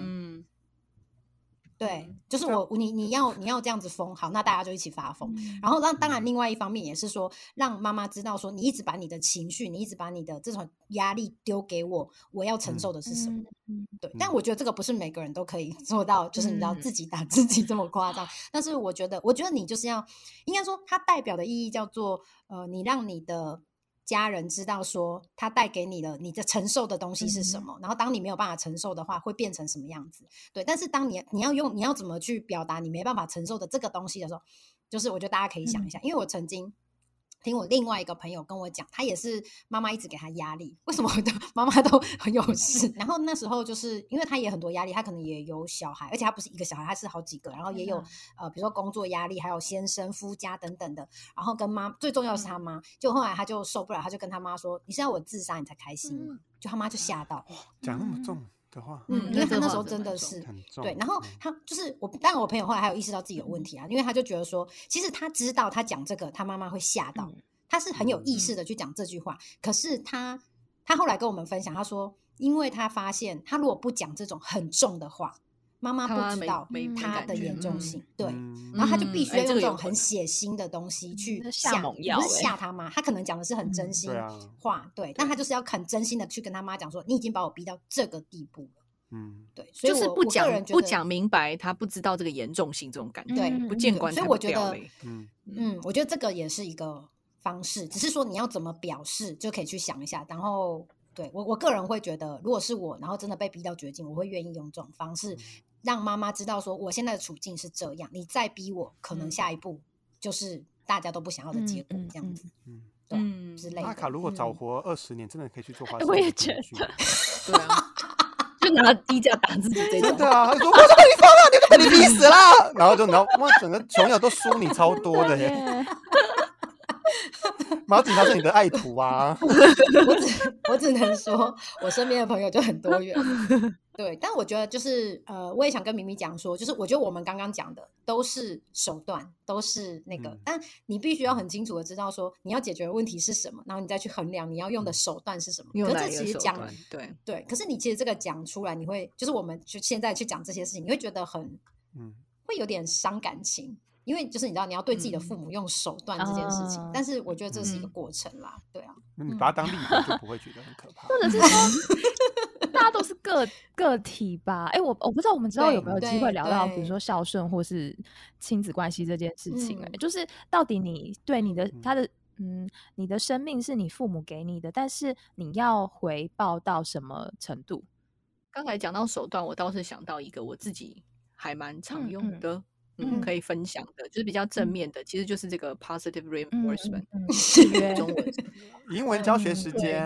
对，就是我你你要你要这样子疯，好，那大家就一起发疯。然后让当然另外一方面也是说，让妈妈知道说，你一直把你的情绪，你一直把你的这种压力丢给我，我要承受的是什么？对，但我觉得这个不是每个人都可以 做到，就是你知道自己打自己这么夸张。但是我觉得，我觉得你就是要，应该说它代表的意义叫做，呃，你让你的。家人知道说他带给你的你的承受的东西是什么，然后当你没有办法承受的话，会变成什么样子？对，但是当你你要用你要怎么去表达你没办法承受的这个东西的时候，就是我觉得大家可以想一下，因为我曾经。听我另外一个朋友跟我讲，他也是妈妈一直给他压力，为什么的 妈妈都很有事？然后那时候就是因为他也很多压力，他可能也有小孩，而且他不是一个小孩，他是好几个，然后也有呃，比如说工作压力，还有先生、夫家等等的。然后跟妈最重要是他妈，就后来他就受不了，他就跟他妈说：“你是要我自杀你才开心吗？”就他妈就吓到，讲那么重。嗯，因为他那时候真的是对，然后他就是我，当然我朋友后来还有意识到自己有问题啊，因为他就觉得说，其实他知道他讲这个，他妈妈会吓到，他是很有意识的去讲这句话。可是他他后来跟我们分享，他说，因为他发现他如果不讲这种很重的话，妈妈不知道他的严重性，对，然后他就必须要用这种很血腥的东西去吓，不是吓他妈，他可能讲的是很真心话，对，但他就是要很真心的去跟他妈讲说，你已经把我逼到这个地步了，嗯，对，所以就是不讲不讲明白，他不知道这个严重性，这种感觉，对，不见棺材不掉泪，嗯。嗯，我觉得这个也是一个方式，只是说你要怎么表示，就可以去想一下，然后对我我个人会觉得，如果是我，然后真的被逼到绝境，我会愿意用这种方式。让妈妈知道说，我现在的处境是这样，你再逼我，可能下一步就是大家都不想要的结果，这样子，嗯，对，之类的。阿卡如果早活二十年，真的可以去做花 我也觉得，对啊，就拿低价打自己这种，对啊，他说我怎么你疯了，你都被你逼死了，然后就然后哇，整个穷友都输你超多的耶。毛警察是你的爱徒啊！我只我只能说，我身边的朋友就很多元。对，但我觉得就是呃，我也想跟明明讲说，就是我觉得我们刚刚讲的都是手段，都是那个，但你必须要很清楚的知道说你要解决的问题是什么，然后你再去衡量你要用的手段是什么。可是其实讲对对，可是你其实这个讲出来，你会就是我们就现在去讲这些事情，你会觉得很嗯，会有点伤感情。因为就是你知道你要对自己的父母用手段这件事情，但是我觉得这是一个过程啦，对啊。那你把它当例子就不会觉得很可怕。或者是说，大家都是个 个体吧？哎，我我不知道我们之后有没有机会聊到，比如说孝顺或是亲子关系这件事情。哎，就是到底你对你的他的嗯，你的生命是你父母给你的，但是你要回报到什么程度？刚才讲到手段，我倒是想到一个我自己还蛮常用的。嗯，可以分享的，就是比较正面的，其实就是这个 positive reinforcement，中文，英文教学时间。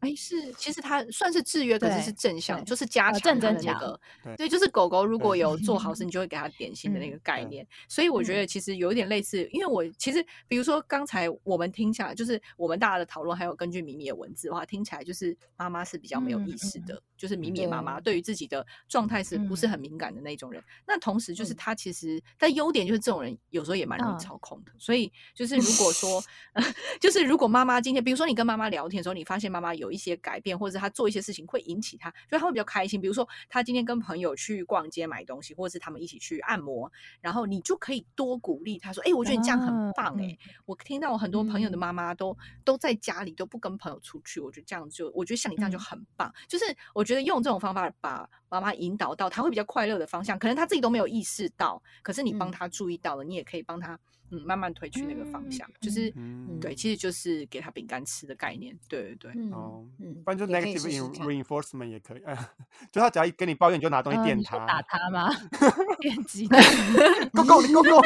哎，是，其实它算是制约，可是是正向，就是加强的那个。对，就是狗狗如果有做好事，你就会给它点心的那个概念。所以我觉得其实有一点类似，因为我其实比如说刚才我们听下来，就是我们大家的讨论，还有根据米米的文字的话，听起来就是妈妈是比较没有意识的，就是迷迷麻麻对于自己的状态是不是很敏感的那种人。那同时就是他其实。但优点就是这种人有时候也蛮容易操控的，所以就是如果说 就是如果妈妈今天，比如说你跟妈妈聊天的时候，你发现妈妈有一些改变，或者她做一些事情会引起她，所以她会比较开心。比如说她今天跟朋友去逛街买东西，或者是他们一起去按摩，然后你就可以多鼓励她说：“哎，我觉得你这样很棒哎！”我听到我很多朋友的妈妈都都在家里都不跟朋友出去，我觉得这样就我觉得像你这样就很棒。就是我觉觉得用这种方法把妈妈引导到他会比较快乐的方向，可能他自己都没有意识到，可是你帮他注意到了，你也可以帮他。嗯，慢慢推去那个方向，就是对，其实就是给他饼干吃的概念，对对对。哦，不然就 negative reinforcement 也可以，就他只要跟你抱怨，你就拿东西电他，打他吗？电击，Go Go Go Go，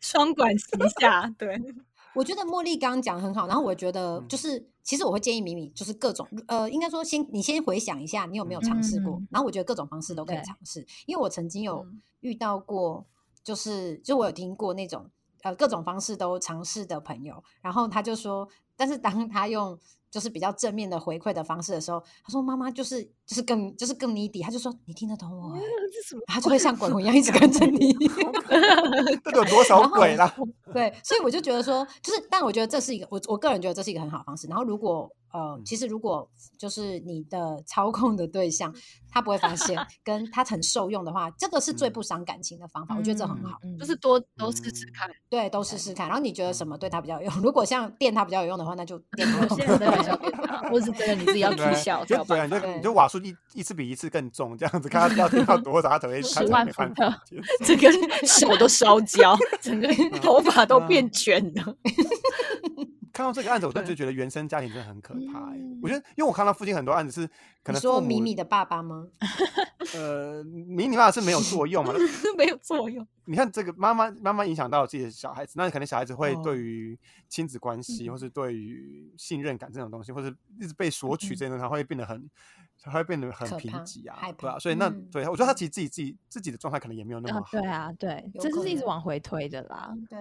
双管齐下。对，我觉得茉莉刚刚讲很好，然后我觉得就是，其实我会建议米米，就是各种呃，应该说先你先回想一下，你有没有尝试过？然后我觉得各种方式都可以尝试，因为我曾经有遇到过，就是就我有听过那种。呃，各种方式都尝试的朋友，然后他就说，但是当他用就是比较正面的回馈的方式的时候，他说妈妈就是就是更就是更你底，他就说你听得懂我，他就会像鬼魂一样一直跟着你，这有多少鬼啦？对，所以我就觉得说，就是，但我觉得这是一个我我个人觉得这是一个很好的方式。然后如果呃，其实如果就是你的操控的对象，他不会发现，跟他很受用的话，这个是最不伤感情的方法。我觉得这很好，就是多都试试看，对，都试试看。然后你觉得什么对他比较有用？如果像电他比较有用的话，那就电他。或是真的你自己要取消，对啊，就你就瓦数一一次比一次更重，这样子看他要听到多少，他才会 十万伏的，整个手都烧焦，整个头发都变卷了。看到这个案子，我真的就 觉得原生家庭真的很可怕。我觉得，因为我看到附近很多案子是可能说米米的爸爸吗？呃，米米爸爸是没有作用嘛？没有作用。你看这个妈妈，妈妈影响到自己的小孩子，那可能小孩子会对于亲子关系，或是对于信任感这种东西，或是一直被索取这种，他会变得很，他会变得很贫瘠啊，对啊。所以那对我觉得他其实自己自己自己的状态可能也没有那么好。对啊，对，这是一直往回推的啦。对。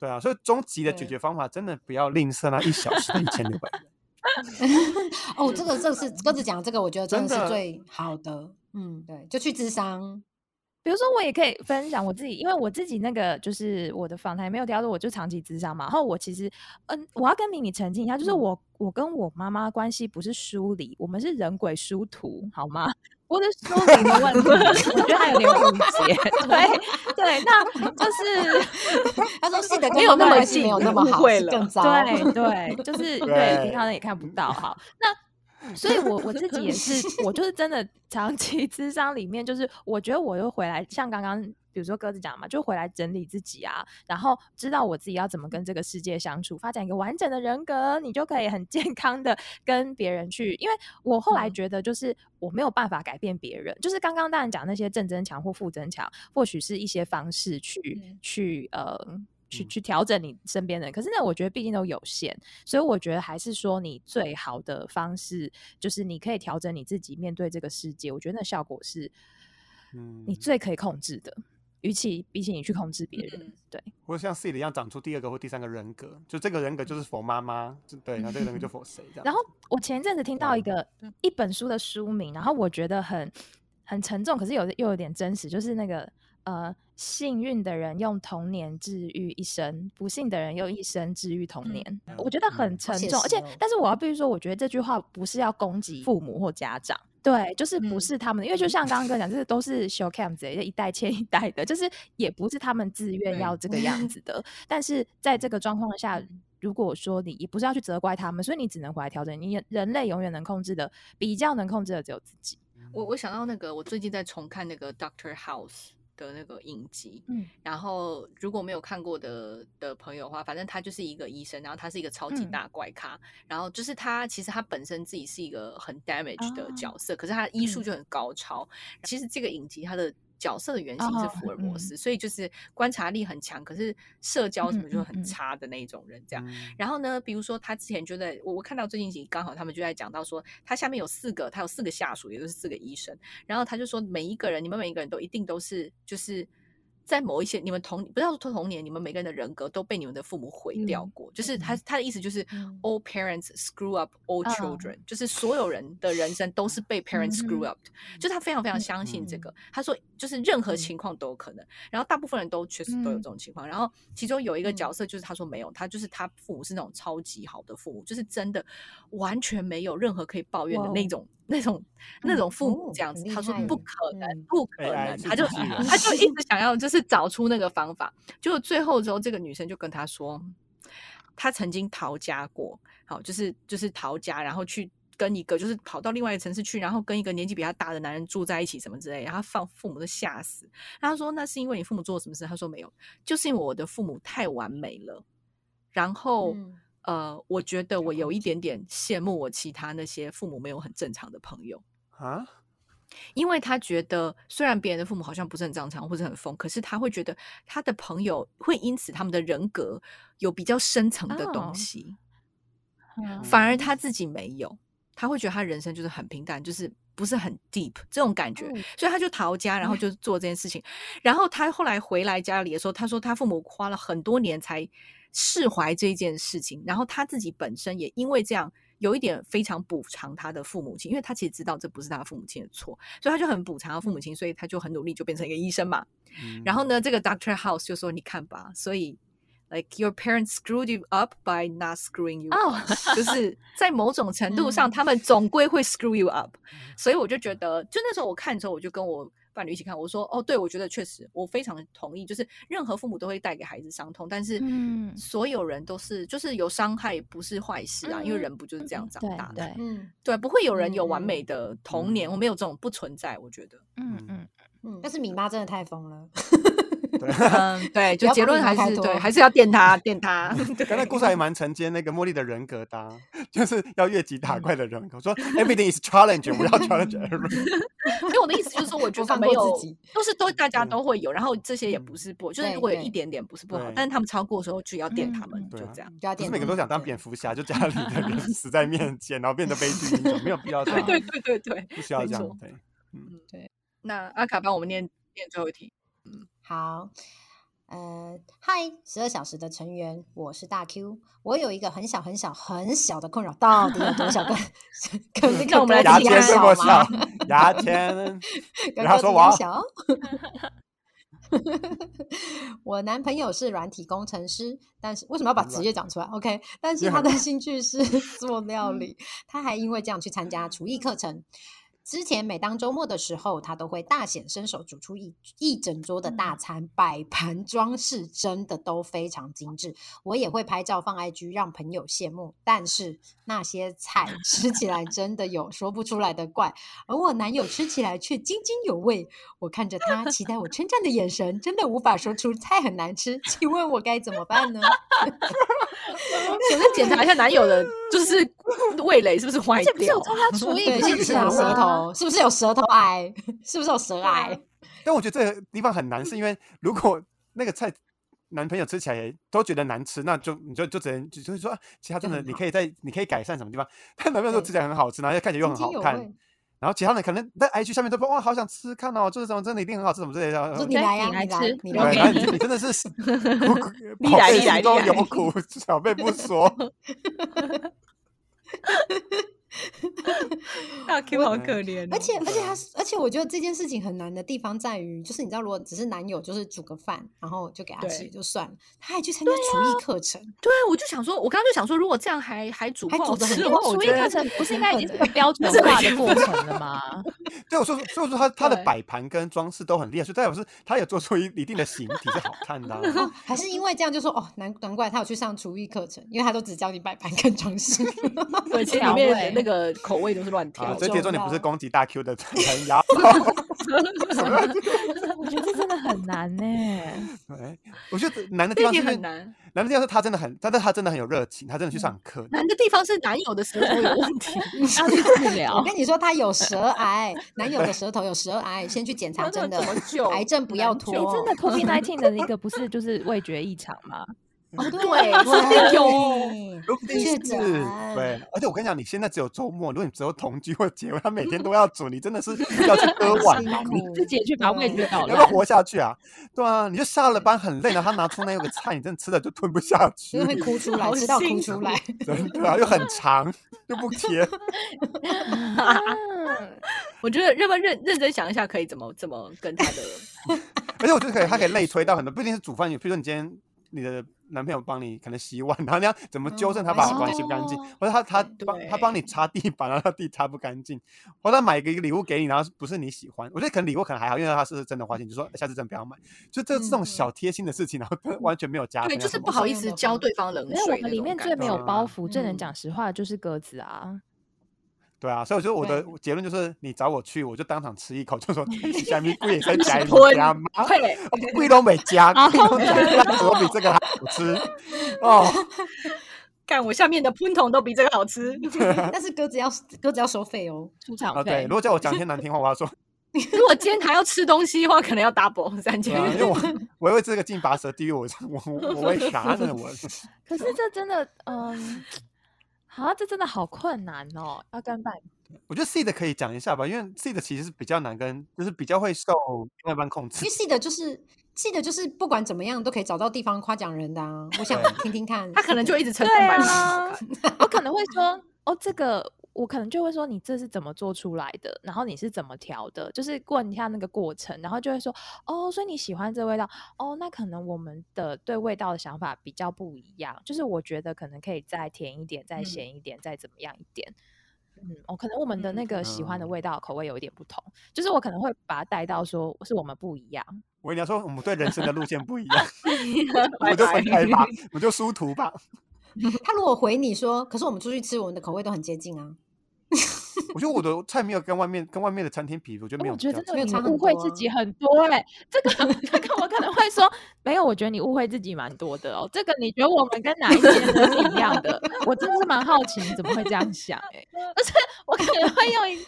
对啊，所以终极的解决方法真的不要吝啬那一小时的一千六百元。哦，这个这个是鸽子讲这个，我觉得真的是最好的。嗯，对，就去智商。比如说，我也可以分享我自己，因为我自己那个就是我的访谈没有调到，我就长期智商嘛。然后我其实，嗯，我要跟米米澄清一下，就是我我跟我妈妈关系不是疏离，我们是人鬼殊途，好吗？不是疏离的问题，我觉得他有点误解。对对，那就是 他说是的，没有那么近，没有那么好，更糟。对对，就是对，平常人也看不到。好，那。所以，我我自己也是，我就是真的长期智商里面，就是我觉得我又回来，像刚刚比如说鸽子讲嘛，就回来整理自己啊，然后知道我自己要怎么跟这个世界相处，发展一个完整的人格，你就可以很健康的跟别人去。因为我后来觉得，就是我没有办法改变别人，就是刚刚当然讲那些正增强或负增强，或许是一些方式去去呃。去去调整你身边人，可是呢，我觉得毕竟都有限，所以我觉得还是说你最好的方式就是你可以调整你自己面对这个世界。我觉得那效果是，嗯，你最可以控制的，与其比起你去控制别人，对。或者像 C 的一样长出第二个或第三个人格，就这个人格就是否妈妈，对，然后这个人格就否谁这样。然后我前一阵子听到一个一本书的书名，然后我觉得很很沉重，可是有又有点真实，就是那个。呃，幸运的人用童年治愈一生，不幸的人用一生治愈童年。我觉得很沉重，而且，但是我要必须说，我觉得这句话不是要攻击父母或家长，对，就是不是他们，因为就像刚刚哥讲，这个都是 show cam 这，一代欠一代的，就是也不是他们自愿要这个样子的。但是在这个状况下，如果说你也不是要去责怪他们，所以你只能回来调整。你人类永远能控制的，比较能控制的只有自己。我我想到那个，我最近在重看那个 Doctor House。的那个影集，嗯，然后如果没有看过的的朋友的话，反正他就是一个医生，然后他是一个超级大怪咖，然后就是他其实他本身自己是一个很 damage 的角色，可是他医术就很高超。其实这个影集他的。角色的原型是福尔摩斯，所以就是观察力很强，可是社交什么就很差的那种人。这样，然后呢，比如说他之前就在我我看到最近几刚好他们就在讲到说，他下面有四个，他有四个下属，也就是四个医生。然后他就说，每一个人，你们每一个人都一定都是就是。在某一些你们童不要说童年，你们每个人的人格都被你们的父母毁掉过。就是他他的意思就是 all parents screw up all children，就是所有人的人生都是被 parents screw up 的。就他非常非常相信这个，他说就是任何情况都有可能。然后大部分人都确实都有这种情况。然后其中有一个角色就是他说没有，他就是他父母是那种超级好的父母，就是真的完全没有任何可以抱怨的那种。那种那种父母这样子，他说不可能，不可能，他就他就一直 想要就是找出那个方法。就最后之后，这个女生就跟他说，她曾经逃家过，好，就是就是逃家，然后去跟一个就是跑到另外一个城市去，然后跟一个年纪比他大的男人住在一起什么之类，然后放父母都吓死。他说那是因为你父母做了什么事？他说没有，就是因为我的父母太完美了。然后呃，我觉得我有一点点羡慕我其他那些父母没有很正常的朋友。啊。因为他觉得，虽然别人的父母好像不是很正常或者很疯，可是他会觉得他的朋友会因此他们的人格有比较深层的东西，反而他。自己没有，他会觉得他人生就是很平淡，就是不是很 deep 这种感觉，所以他就逃家，然后。就做这件事情。然后他后来回来家里的时候，他说他父母花了很多年才释怀这件事情，然后他自己本身也因为这样。有一点非常补偿他的父母亲，因为他其实知道这不是他父母亲的错，所以他就很补偿他父母亲，所以他就很努力，就变成一个医生嘛。然后呢，这个 Doctor House 就说：“你看吧，所以 like your parents screwed you up by not screwing you，就是在某种程度上，他们总归会 screw you up。所以我就觉得，就那时候我看之后，我就跟我。伴侣一起看，我说哦，对，我觉得确实，我非常同意，就是任何父母都会带给孩子伤痛，但是所有人都是，就是有伤害不是坏事啊，因为人不就是这样长大的，嗯，对，不会有人有完美的童年，我没有这种不存在，我觉得，嗯嗯。嗯，但是米妈真的太疯了。嗯，对，就结论还是对，还是要电他，电他。刚才故事还蛮承接那个茉莉的人格的，就是要越级打怪的人格。说 everything is challenge，不要 challenge。所以我的意思就是说，我觉得没有，都是都大家都会有，然后这些也不是不，就是如果有一点点不是不好，但是他们超过的时候就要电他们，就这样。不是每个都想当蝙蝠侠，就家里的人死在面前，然后变得悲剧英雄，没有必要这样。对对对对，不需要这样。对，嗯对。那阿卡帮我们念念最后一题。好，呃，嗨，十二小时的成员，我是大 Q。我有一个很小很小很小的困扰，到底有多小？可能看 我们来牙签这么小，牙签，然后说我小。我男朋友是软体工程师，但是为什么要把职业讲出来？OK，但是他的兴趣是做料理，他还因为这样去参加厨艺课程。之前每当周末的时候，他都会大显身手，煮出一一整桌的大餐，摆盘装饰真的都非常精致。我也会拍照放 IG 让朋友羡慕，但是那些菜 吃起来真的有说不出来的怪，而我男友吃起来却津津有味。我看着他期待我称赞的眼神，真的无法说出菜很难吃。请问我该怎么办呢？先检查一下男友的，就是味蕾是不是 坏掉？看他厨艺对，先吃舌头，是不是有舌头癌？是不是有舌癌？但我觉得这个地方很难，是因为如果那个菜男朋友吃起来都觉得难吃，那就你就就只能就是说，其他真的你可以在你可以改善什么地方？但男朋友说吃起来很好吃，然后又看起来又很好看。然后其他人可能在 IG 下面都说哇，好想吃看哦，就是什么？真的一定很好吃，什么之类的。你来呀，你来吃，你来，你真的是 你来，你来，有苦，小贝不说。大 Q 好可怜，而且而且他，而且我觉得这件事情很难的地方在于，就是你知道，如果只是男友就是煮个饭，然后就给他吃就算了，他还去参加厨艺课程。对，我就想说，我刚刚就想说，如果这样还还煮还煮的很多，厨艺课程不是应该已经是个标 准化的过程了吗？对，我说，所以说他他的摆盘跟装饰都很厉害，所以代表是他有做出一一定的形体是好看的。还是因为这样就说哦，难难怪他有去上厨艺课程，因为他都只教你摆盘跟装饰，对，其实里面那个。口味都是乱调，所以别说你不是攻击大 Q 的 成牙。我觉得这真的很难呢。对，我觉得难的地方是很难，难的地方是他真的很，但是他真的很有热情，他真的去上课。难的地方是男友的舌头有问题，要去治疗。我跟你说，他有舌癌，男友的舌头有舌癌，先去检查，真的癌症不要拖。真的 COVID nineteen 的那个不是就是味觉异常吗？哦，对，有，不定是，对，而且我跟你讲，你现在只有周末，如果你只有同居或结婚，他每天都要煮，你真的是要去割 腕，你自己去把味觉搞了，要不要活下去啊？对啊，你就下了班很累，然后他拿出那个菜，你真的吃的就吞不下 去，会哭出来，吃到哭出来，真的啊，又很长，又不甜。我觉得要不要认认真想一下，可以怎么怎么跟他的？而且我觉得可以，他可以类推到很多，不一定是煮饭，比如说你今天你的。男朋友帮你可能洗碗，然后你要怎么纠正他把碗洗不干净，或者他他帮他帮你擦地板，然后他地擦不干净，或者他买一个礼物给你，然后不是你喜欢，我觉得可能礼物可能还好，因为他是真的花钱，就说下次真不要买，就这这种小贴心的事情，然后完全没有加。对，就是不好意思教对方冷水。因为我们里面最没有包袱、最能讲实话的就是鸽子啊。对啊，所以我觉得我的结论就是，你找我去，我就当场吃一口，就说 下面贵也在加你家吗？贵都没加，贵都没加，我比这个还好吃哦。看我下面的喷筒都比这个好吃，但是鸽子要鸽子要收费哦，出场费。对，如果叫我讲些难听话，我要说，如果今天还要吃东西的话，可能要 double 三千。因为我我为这个进拔舌地狱，我我我为啥呢？我。可是这真的，嗯。啊，这真的好困难哦！要跟伴我觉得 C 的可以讲一下吧，因为 C 的其实是比较难跟，就是比较会受另外一半控制。因为 C 的就是 C 的就是不管怎么样都可以找到地方夸奖人的啊！我想听听看，他可能就一直称赞啊，我可能会说哦，这个。我可能就会说你这是怎么做出来的，然后你是怎么调的，就是问一下那个过程，然后就会说哦，所以你喜欢这味道哦，那可能我们的对味道的想法比较不一样，就是我觉得可能可以再甜一点，再咸一点，再怎么样一点，嗯，哦，可能我们的那个喜欢的味道口味有一点不同，就是我可能会把它带到说是我们不一样。我跟你说，我们对人生的路线不一样 我就分开吧，我就殊途吧。他如果回你说，可是我们出去吃，我们的口味都很接近啊。我觉得我的菜没有跟外面跟外面的餐厅比，我觉得没有。我觉得这个你误会自己很多哎，这个这个我可能会说没有，我觉得你误会自己蛮多的哦。这个你觉得我们跟哪一间是一样的？我真的是蛮好奇你怎么会这样想哎，而且我可能会用一。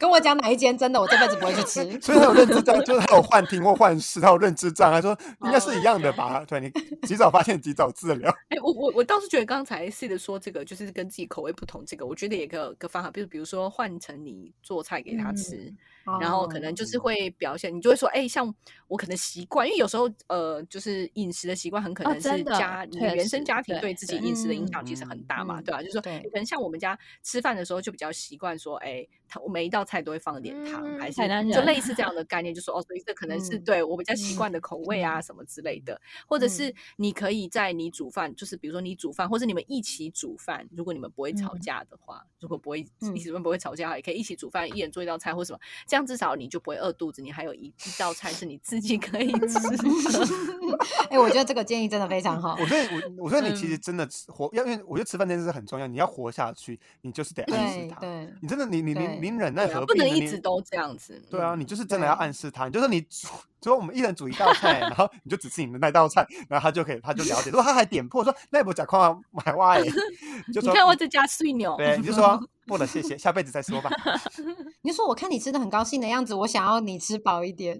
跟我讲哪一间真的，我这辈子不会去吃。所以他有认知障，就是他有幻听或幻视，他有认知障碍，说应该是一样的吧？对，你及早发现，及早治疗。哎，我我我倒是觉得刚才 C 的说这个，就是跟自己口味不同，这个我觉得也个个方法，比如比如说换成你做菜给他吃。然后可能就是会表现，你就会说，哎，像我可能习惯，因为有时候呃，就是饮食的习惯很可能是家你原生家庭对自己饮食的影响其实很大嘛，对吧？就是说，可能像我们家吃饭的时候就比较习惯说，哎，我每一道菜都会放点糖，还是就类似这样的概念，就说哦，所以这可能是对我比较习惯的口味啊，什么之类的，或者是你可以在你煮饭，就是比如说你煮饭，或者你们一起煮饭，如果你们不会吵架的话，如果不会一起不会吵架，也可以一起煮饭，一人做一道菜或什么，这样。至少你就不会饿肚子，你还有一一道菜是你自己可以 吃。哎，我觉得这个建议真的非常好。我觉得我，我觉得你其实真的活，要因为我觉得吃饭这件事很重要。你要活下去，你就是得暗示他。对，你真的，你你你你忍耐何必？不能一直都这样子。对啊，你就是真的要暗示他。你就是你煮，说我们一人煮一道菜，然后你就只吃你的那道菜，然后他就可以，他就了解。如果他还点破说那不假矿买哇，你 就说你看我这家碎牛，对，你就说。不了，谢谢，下辈子再说吧。你就说，我看你吃的很高兴的样子，我想要你吃饱一点。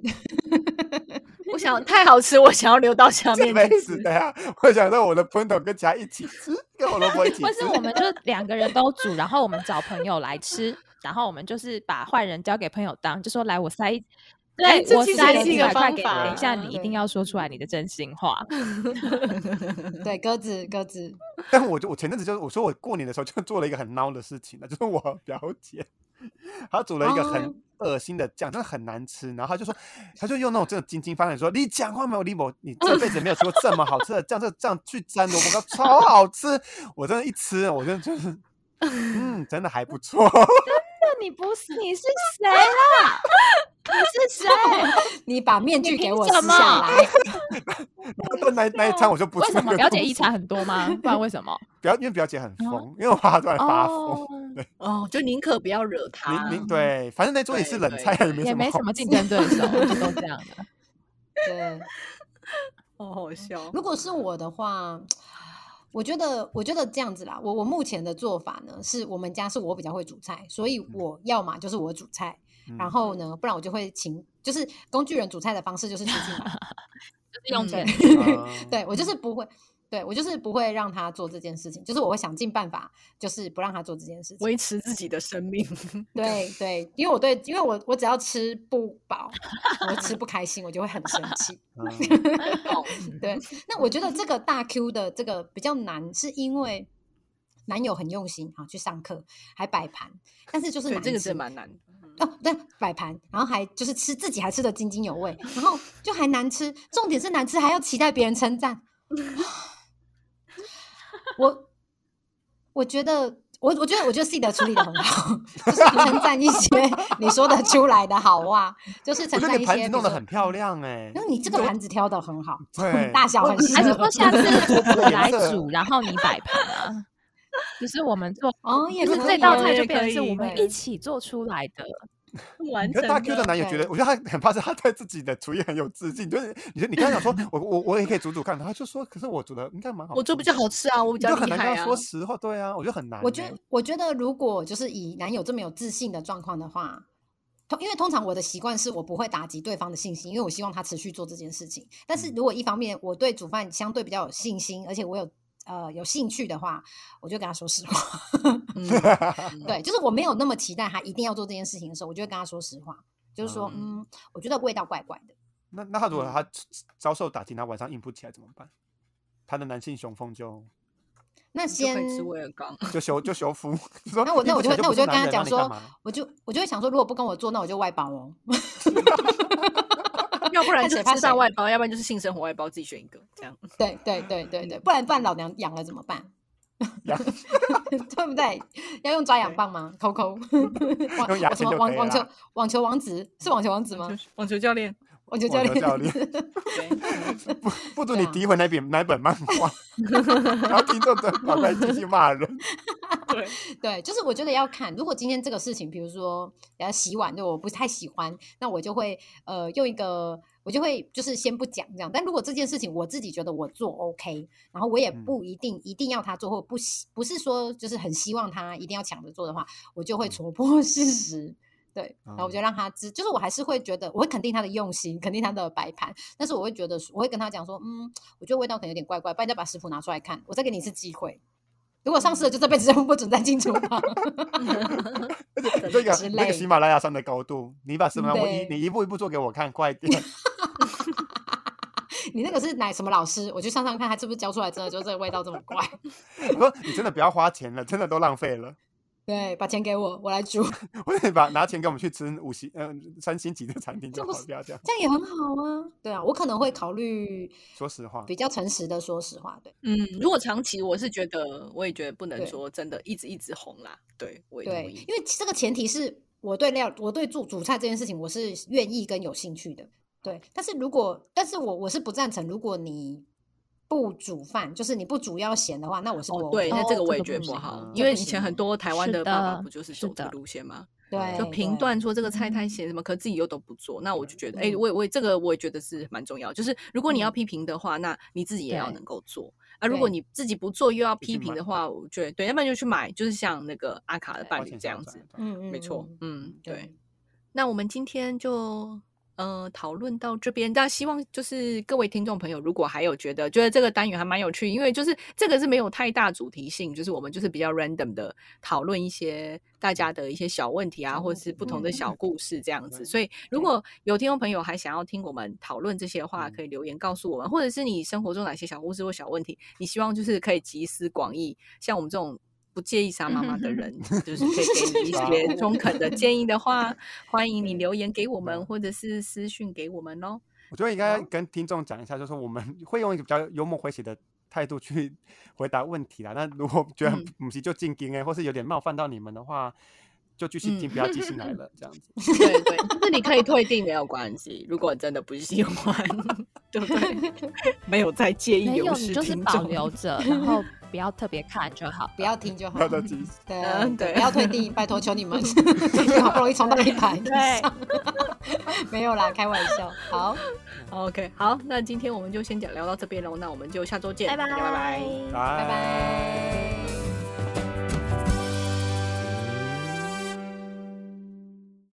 我想太好吃，我想要留到下面。辈子对啊，我想让我的朋友跟家一起吃，跟我萝卜一起吃。或是我们就两个人都煮，然后我们找朋友来吃，然后我们就是把坏人交给朋友当，就说来我塞。对，我塞一百块给，等一下你一定要说出来你的真心话。对，鸽子，鸽子。但我就我前阵子就是我说我过年的时候就做了一个很孬的事情呢，就是我表姐，她煮了一个很恶心的酱，真的很难吃。然后她就说，她就用那种真的晶晶发亮说：“你讲话没有？李某，你这辈子没有吃过这么好吃的酱，这酱去沾萝卜糕超好吃。”我真的，一吃，我就就是，嗯，真的还不错。你不是你是谁 啦？你是谁？你把面具给我撕下来。那那一餐我就不为什么表姐一餐很多吗？不然为什么？表因为表姐很疯，因为我怕她突然发疯。哦，就宁可不要惹她。宁宁对，反正那桌也是冷菜，也没什么竞争对手，都这样的。对，好好笑。如果是我的话，我觉得我觉得这样子啦。我我目前的做法呢，是我们家是我比较会煮菜，所以我要嘛就是我煮菜。然后呢，不然我就会请，就是工具人煮菜的方式就是出去买，就是用钱。对我就是不会，对我就是不会让他做这件事情，就是我会想尽办法，就是不让他做这件事情，维持自己的生命。对对，因为我对，因为我我只要吃不饱，我吃不开心，我就会很生气。对，那我觉得这个大 Q 的这个比较难，是因为男友很用心啊，去上课还摆盘，但是就是这个是蛮难的。哦，对，摆盘，然后还就是吃自己还吃的津津有味，然后就还难吃，重点是难吃还要期待别人称赞。我我觉得，我我觉得，我觉得 C 的处理的很好，就是称赞一些你说得出来的好话，就是称赞一些。盘子弄得很漂亮哎，然后你这个盘子挑的很好，对，大小很适合。还是说下次我 来煮，然后你摆盘啊？只是我们做哦，也就是这道菜就变成是我们一起做出来的。完成大 Q 的男友觉得，我觉得他很怕是他对自己的厨艺很有自信，就是你你刚才讲说，我我我也可以煮煮看，他就说，可是我煮的应该蛮好，我做比较好吃啊，我比较厉害啊难跟他说。实话，对啊，我觉得很难欸。我觉得，我觉得如果就是以男友这么有自信的状况的话，通因为通常我的习惯是我不会打击对方的信心，因为我希望他持续做这件事情。但是如果一方面我对煮饭相对比较有信心，而且我有呃有兴趣的话，我就跟他说实话。嗯对，就是我没有那么期待他一定要做这件事情的时候，我就会跟他说实话，就是说，嗯嗯，我觉得味道怪怪的。那那他如果他遭受打击，他晚上硬不起来怎么办？他的男性雄风就那先吃威尔刚，就修就修复，那我那我就会那我就跟他讲说我就我就会想说，如果不跟我做，那我就外包哦。要不然就是上外包，要不然就是性生活外包，自己选一个这样。对对对对对，不然不然老娘养了怎么办？对不对？要用抓痒棒吗？抠抠，网 用牙什么签就可以网网球网球王子是网球王子吗？网球教练，网球教 练，不不准你诋毁那本那本漫画，然后听众在跑过来继续骂人。对，对，就是我觉得要看，如果今天这个事情，比如说要洗碗，就我不太喜欢，那我就会呃用一个，我就会就是先不讲这样。但如果这件事情我自己觉得我做 OK，然后我也嗯不一定、一定要他做，或不希不是说就是很希望他一定要抢着做的话，我就会嗯戳破事实。对，然后我就嗯让他知，就是我还是会觉得，我会肯定他的用心，肯定他的摆盘，但是我会觉得，我会跟他讲说，嗯，我觉得味道可能有点怪怪，不然再把食谱拿出来看，我再给你一次机会。如果上市了，就这辈子就不准再进厨房。你这个个喜马拉雅山的高度，你把什么我一你一步一步做给我看，快点。你那个是哪什么老师？我去上上看，他是不是教出来真的就这个味道这么怪？我说你真的不要花钱了，真的都浪费了。对，把钱给我，我来煮，我得把拿钱给我们去吃五星呃三星级的餐厅就好不要这样。这样也很好啊。对啊，我可能会考虑说实话，比较诚实的，说实话，对嗯，如果长期，我是觉得，我也觉得不能对说真的一直一直红啦。对，我也对，同意。因为这个前提是我对料，我对做煮菜这件事情，我是愿意跟有兴趣的。对，但是如果，但是我我是不赞成，如果你不煮饭，就是你不煮要咸的话，那我是不对，那这个我也觉得不好嗯，因为以前很多台湾的爸爸不就是是走这个的路线吗？对，就评断说这个菜太咸什么，可自己又都不做，那我就觉得，哎、嗯我也我也这个我也觉得是蛮重要。就是如果你要嗯批评的话，那你自己也要能够做。啊，如果你自己不做又要批评的话，我觉得对，要不然就去买，就是像那个阿卡的伴侣这样子。嗯嗯，没错嗯，嗯，对。那我们今天就呃讨论到这边，但希望就是各位听众朋友，如果还有觉得觉得这个单元还蛮有趣，因为就是这个是没有太大主题性，就是我们就是比较 random 的讨论一些大家的一些小问题啊，或者是不同的小故事这样子。对所以如果有听众朋友还想要听我们讨论这些的话，嗯可以留言告诉我们，或者是你生活中哪些小故事或小问题，你希望就是可以集思广益，像我们这种。不介意杀妈妈的人，就是可以给你一 些中肯的建议的话，欢迎你留言给我们，或者是私讯给我们哦。我觉得应该跟听众讲一下，就是我们 会用一个比较幽默诙谐的态度去 回答问题啦。那如果觉得嗯母鸡就进京哎，或是有点冒犯到你们的话，就继续听，嗯不要寄信来了，这样子。对对，就是你可以退订没有关系，如果真的不喜欢，对不对？没有再介意没有，就是保留着，然后不要特别看就好。不要听就好不。要再寄信。对嗯对不要退订，拜托求你们，好不容易冲到了一百，对，没有啦，开玩笑。好，OK，好，那今天我们就先讲聊到这边喽，那我们就下周见，拜拜拜拜。拜拜。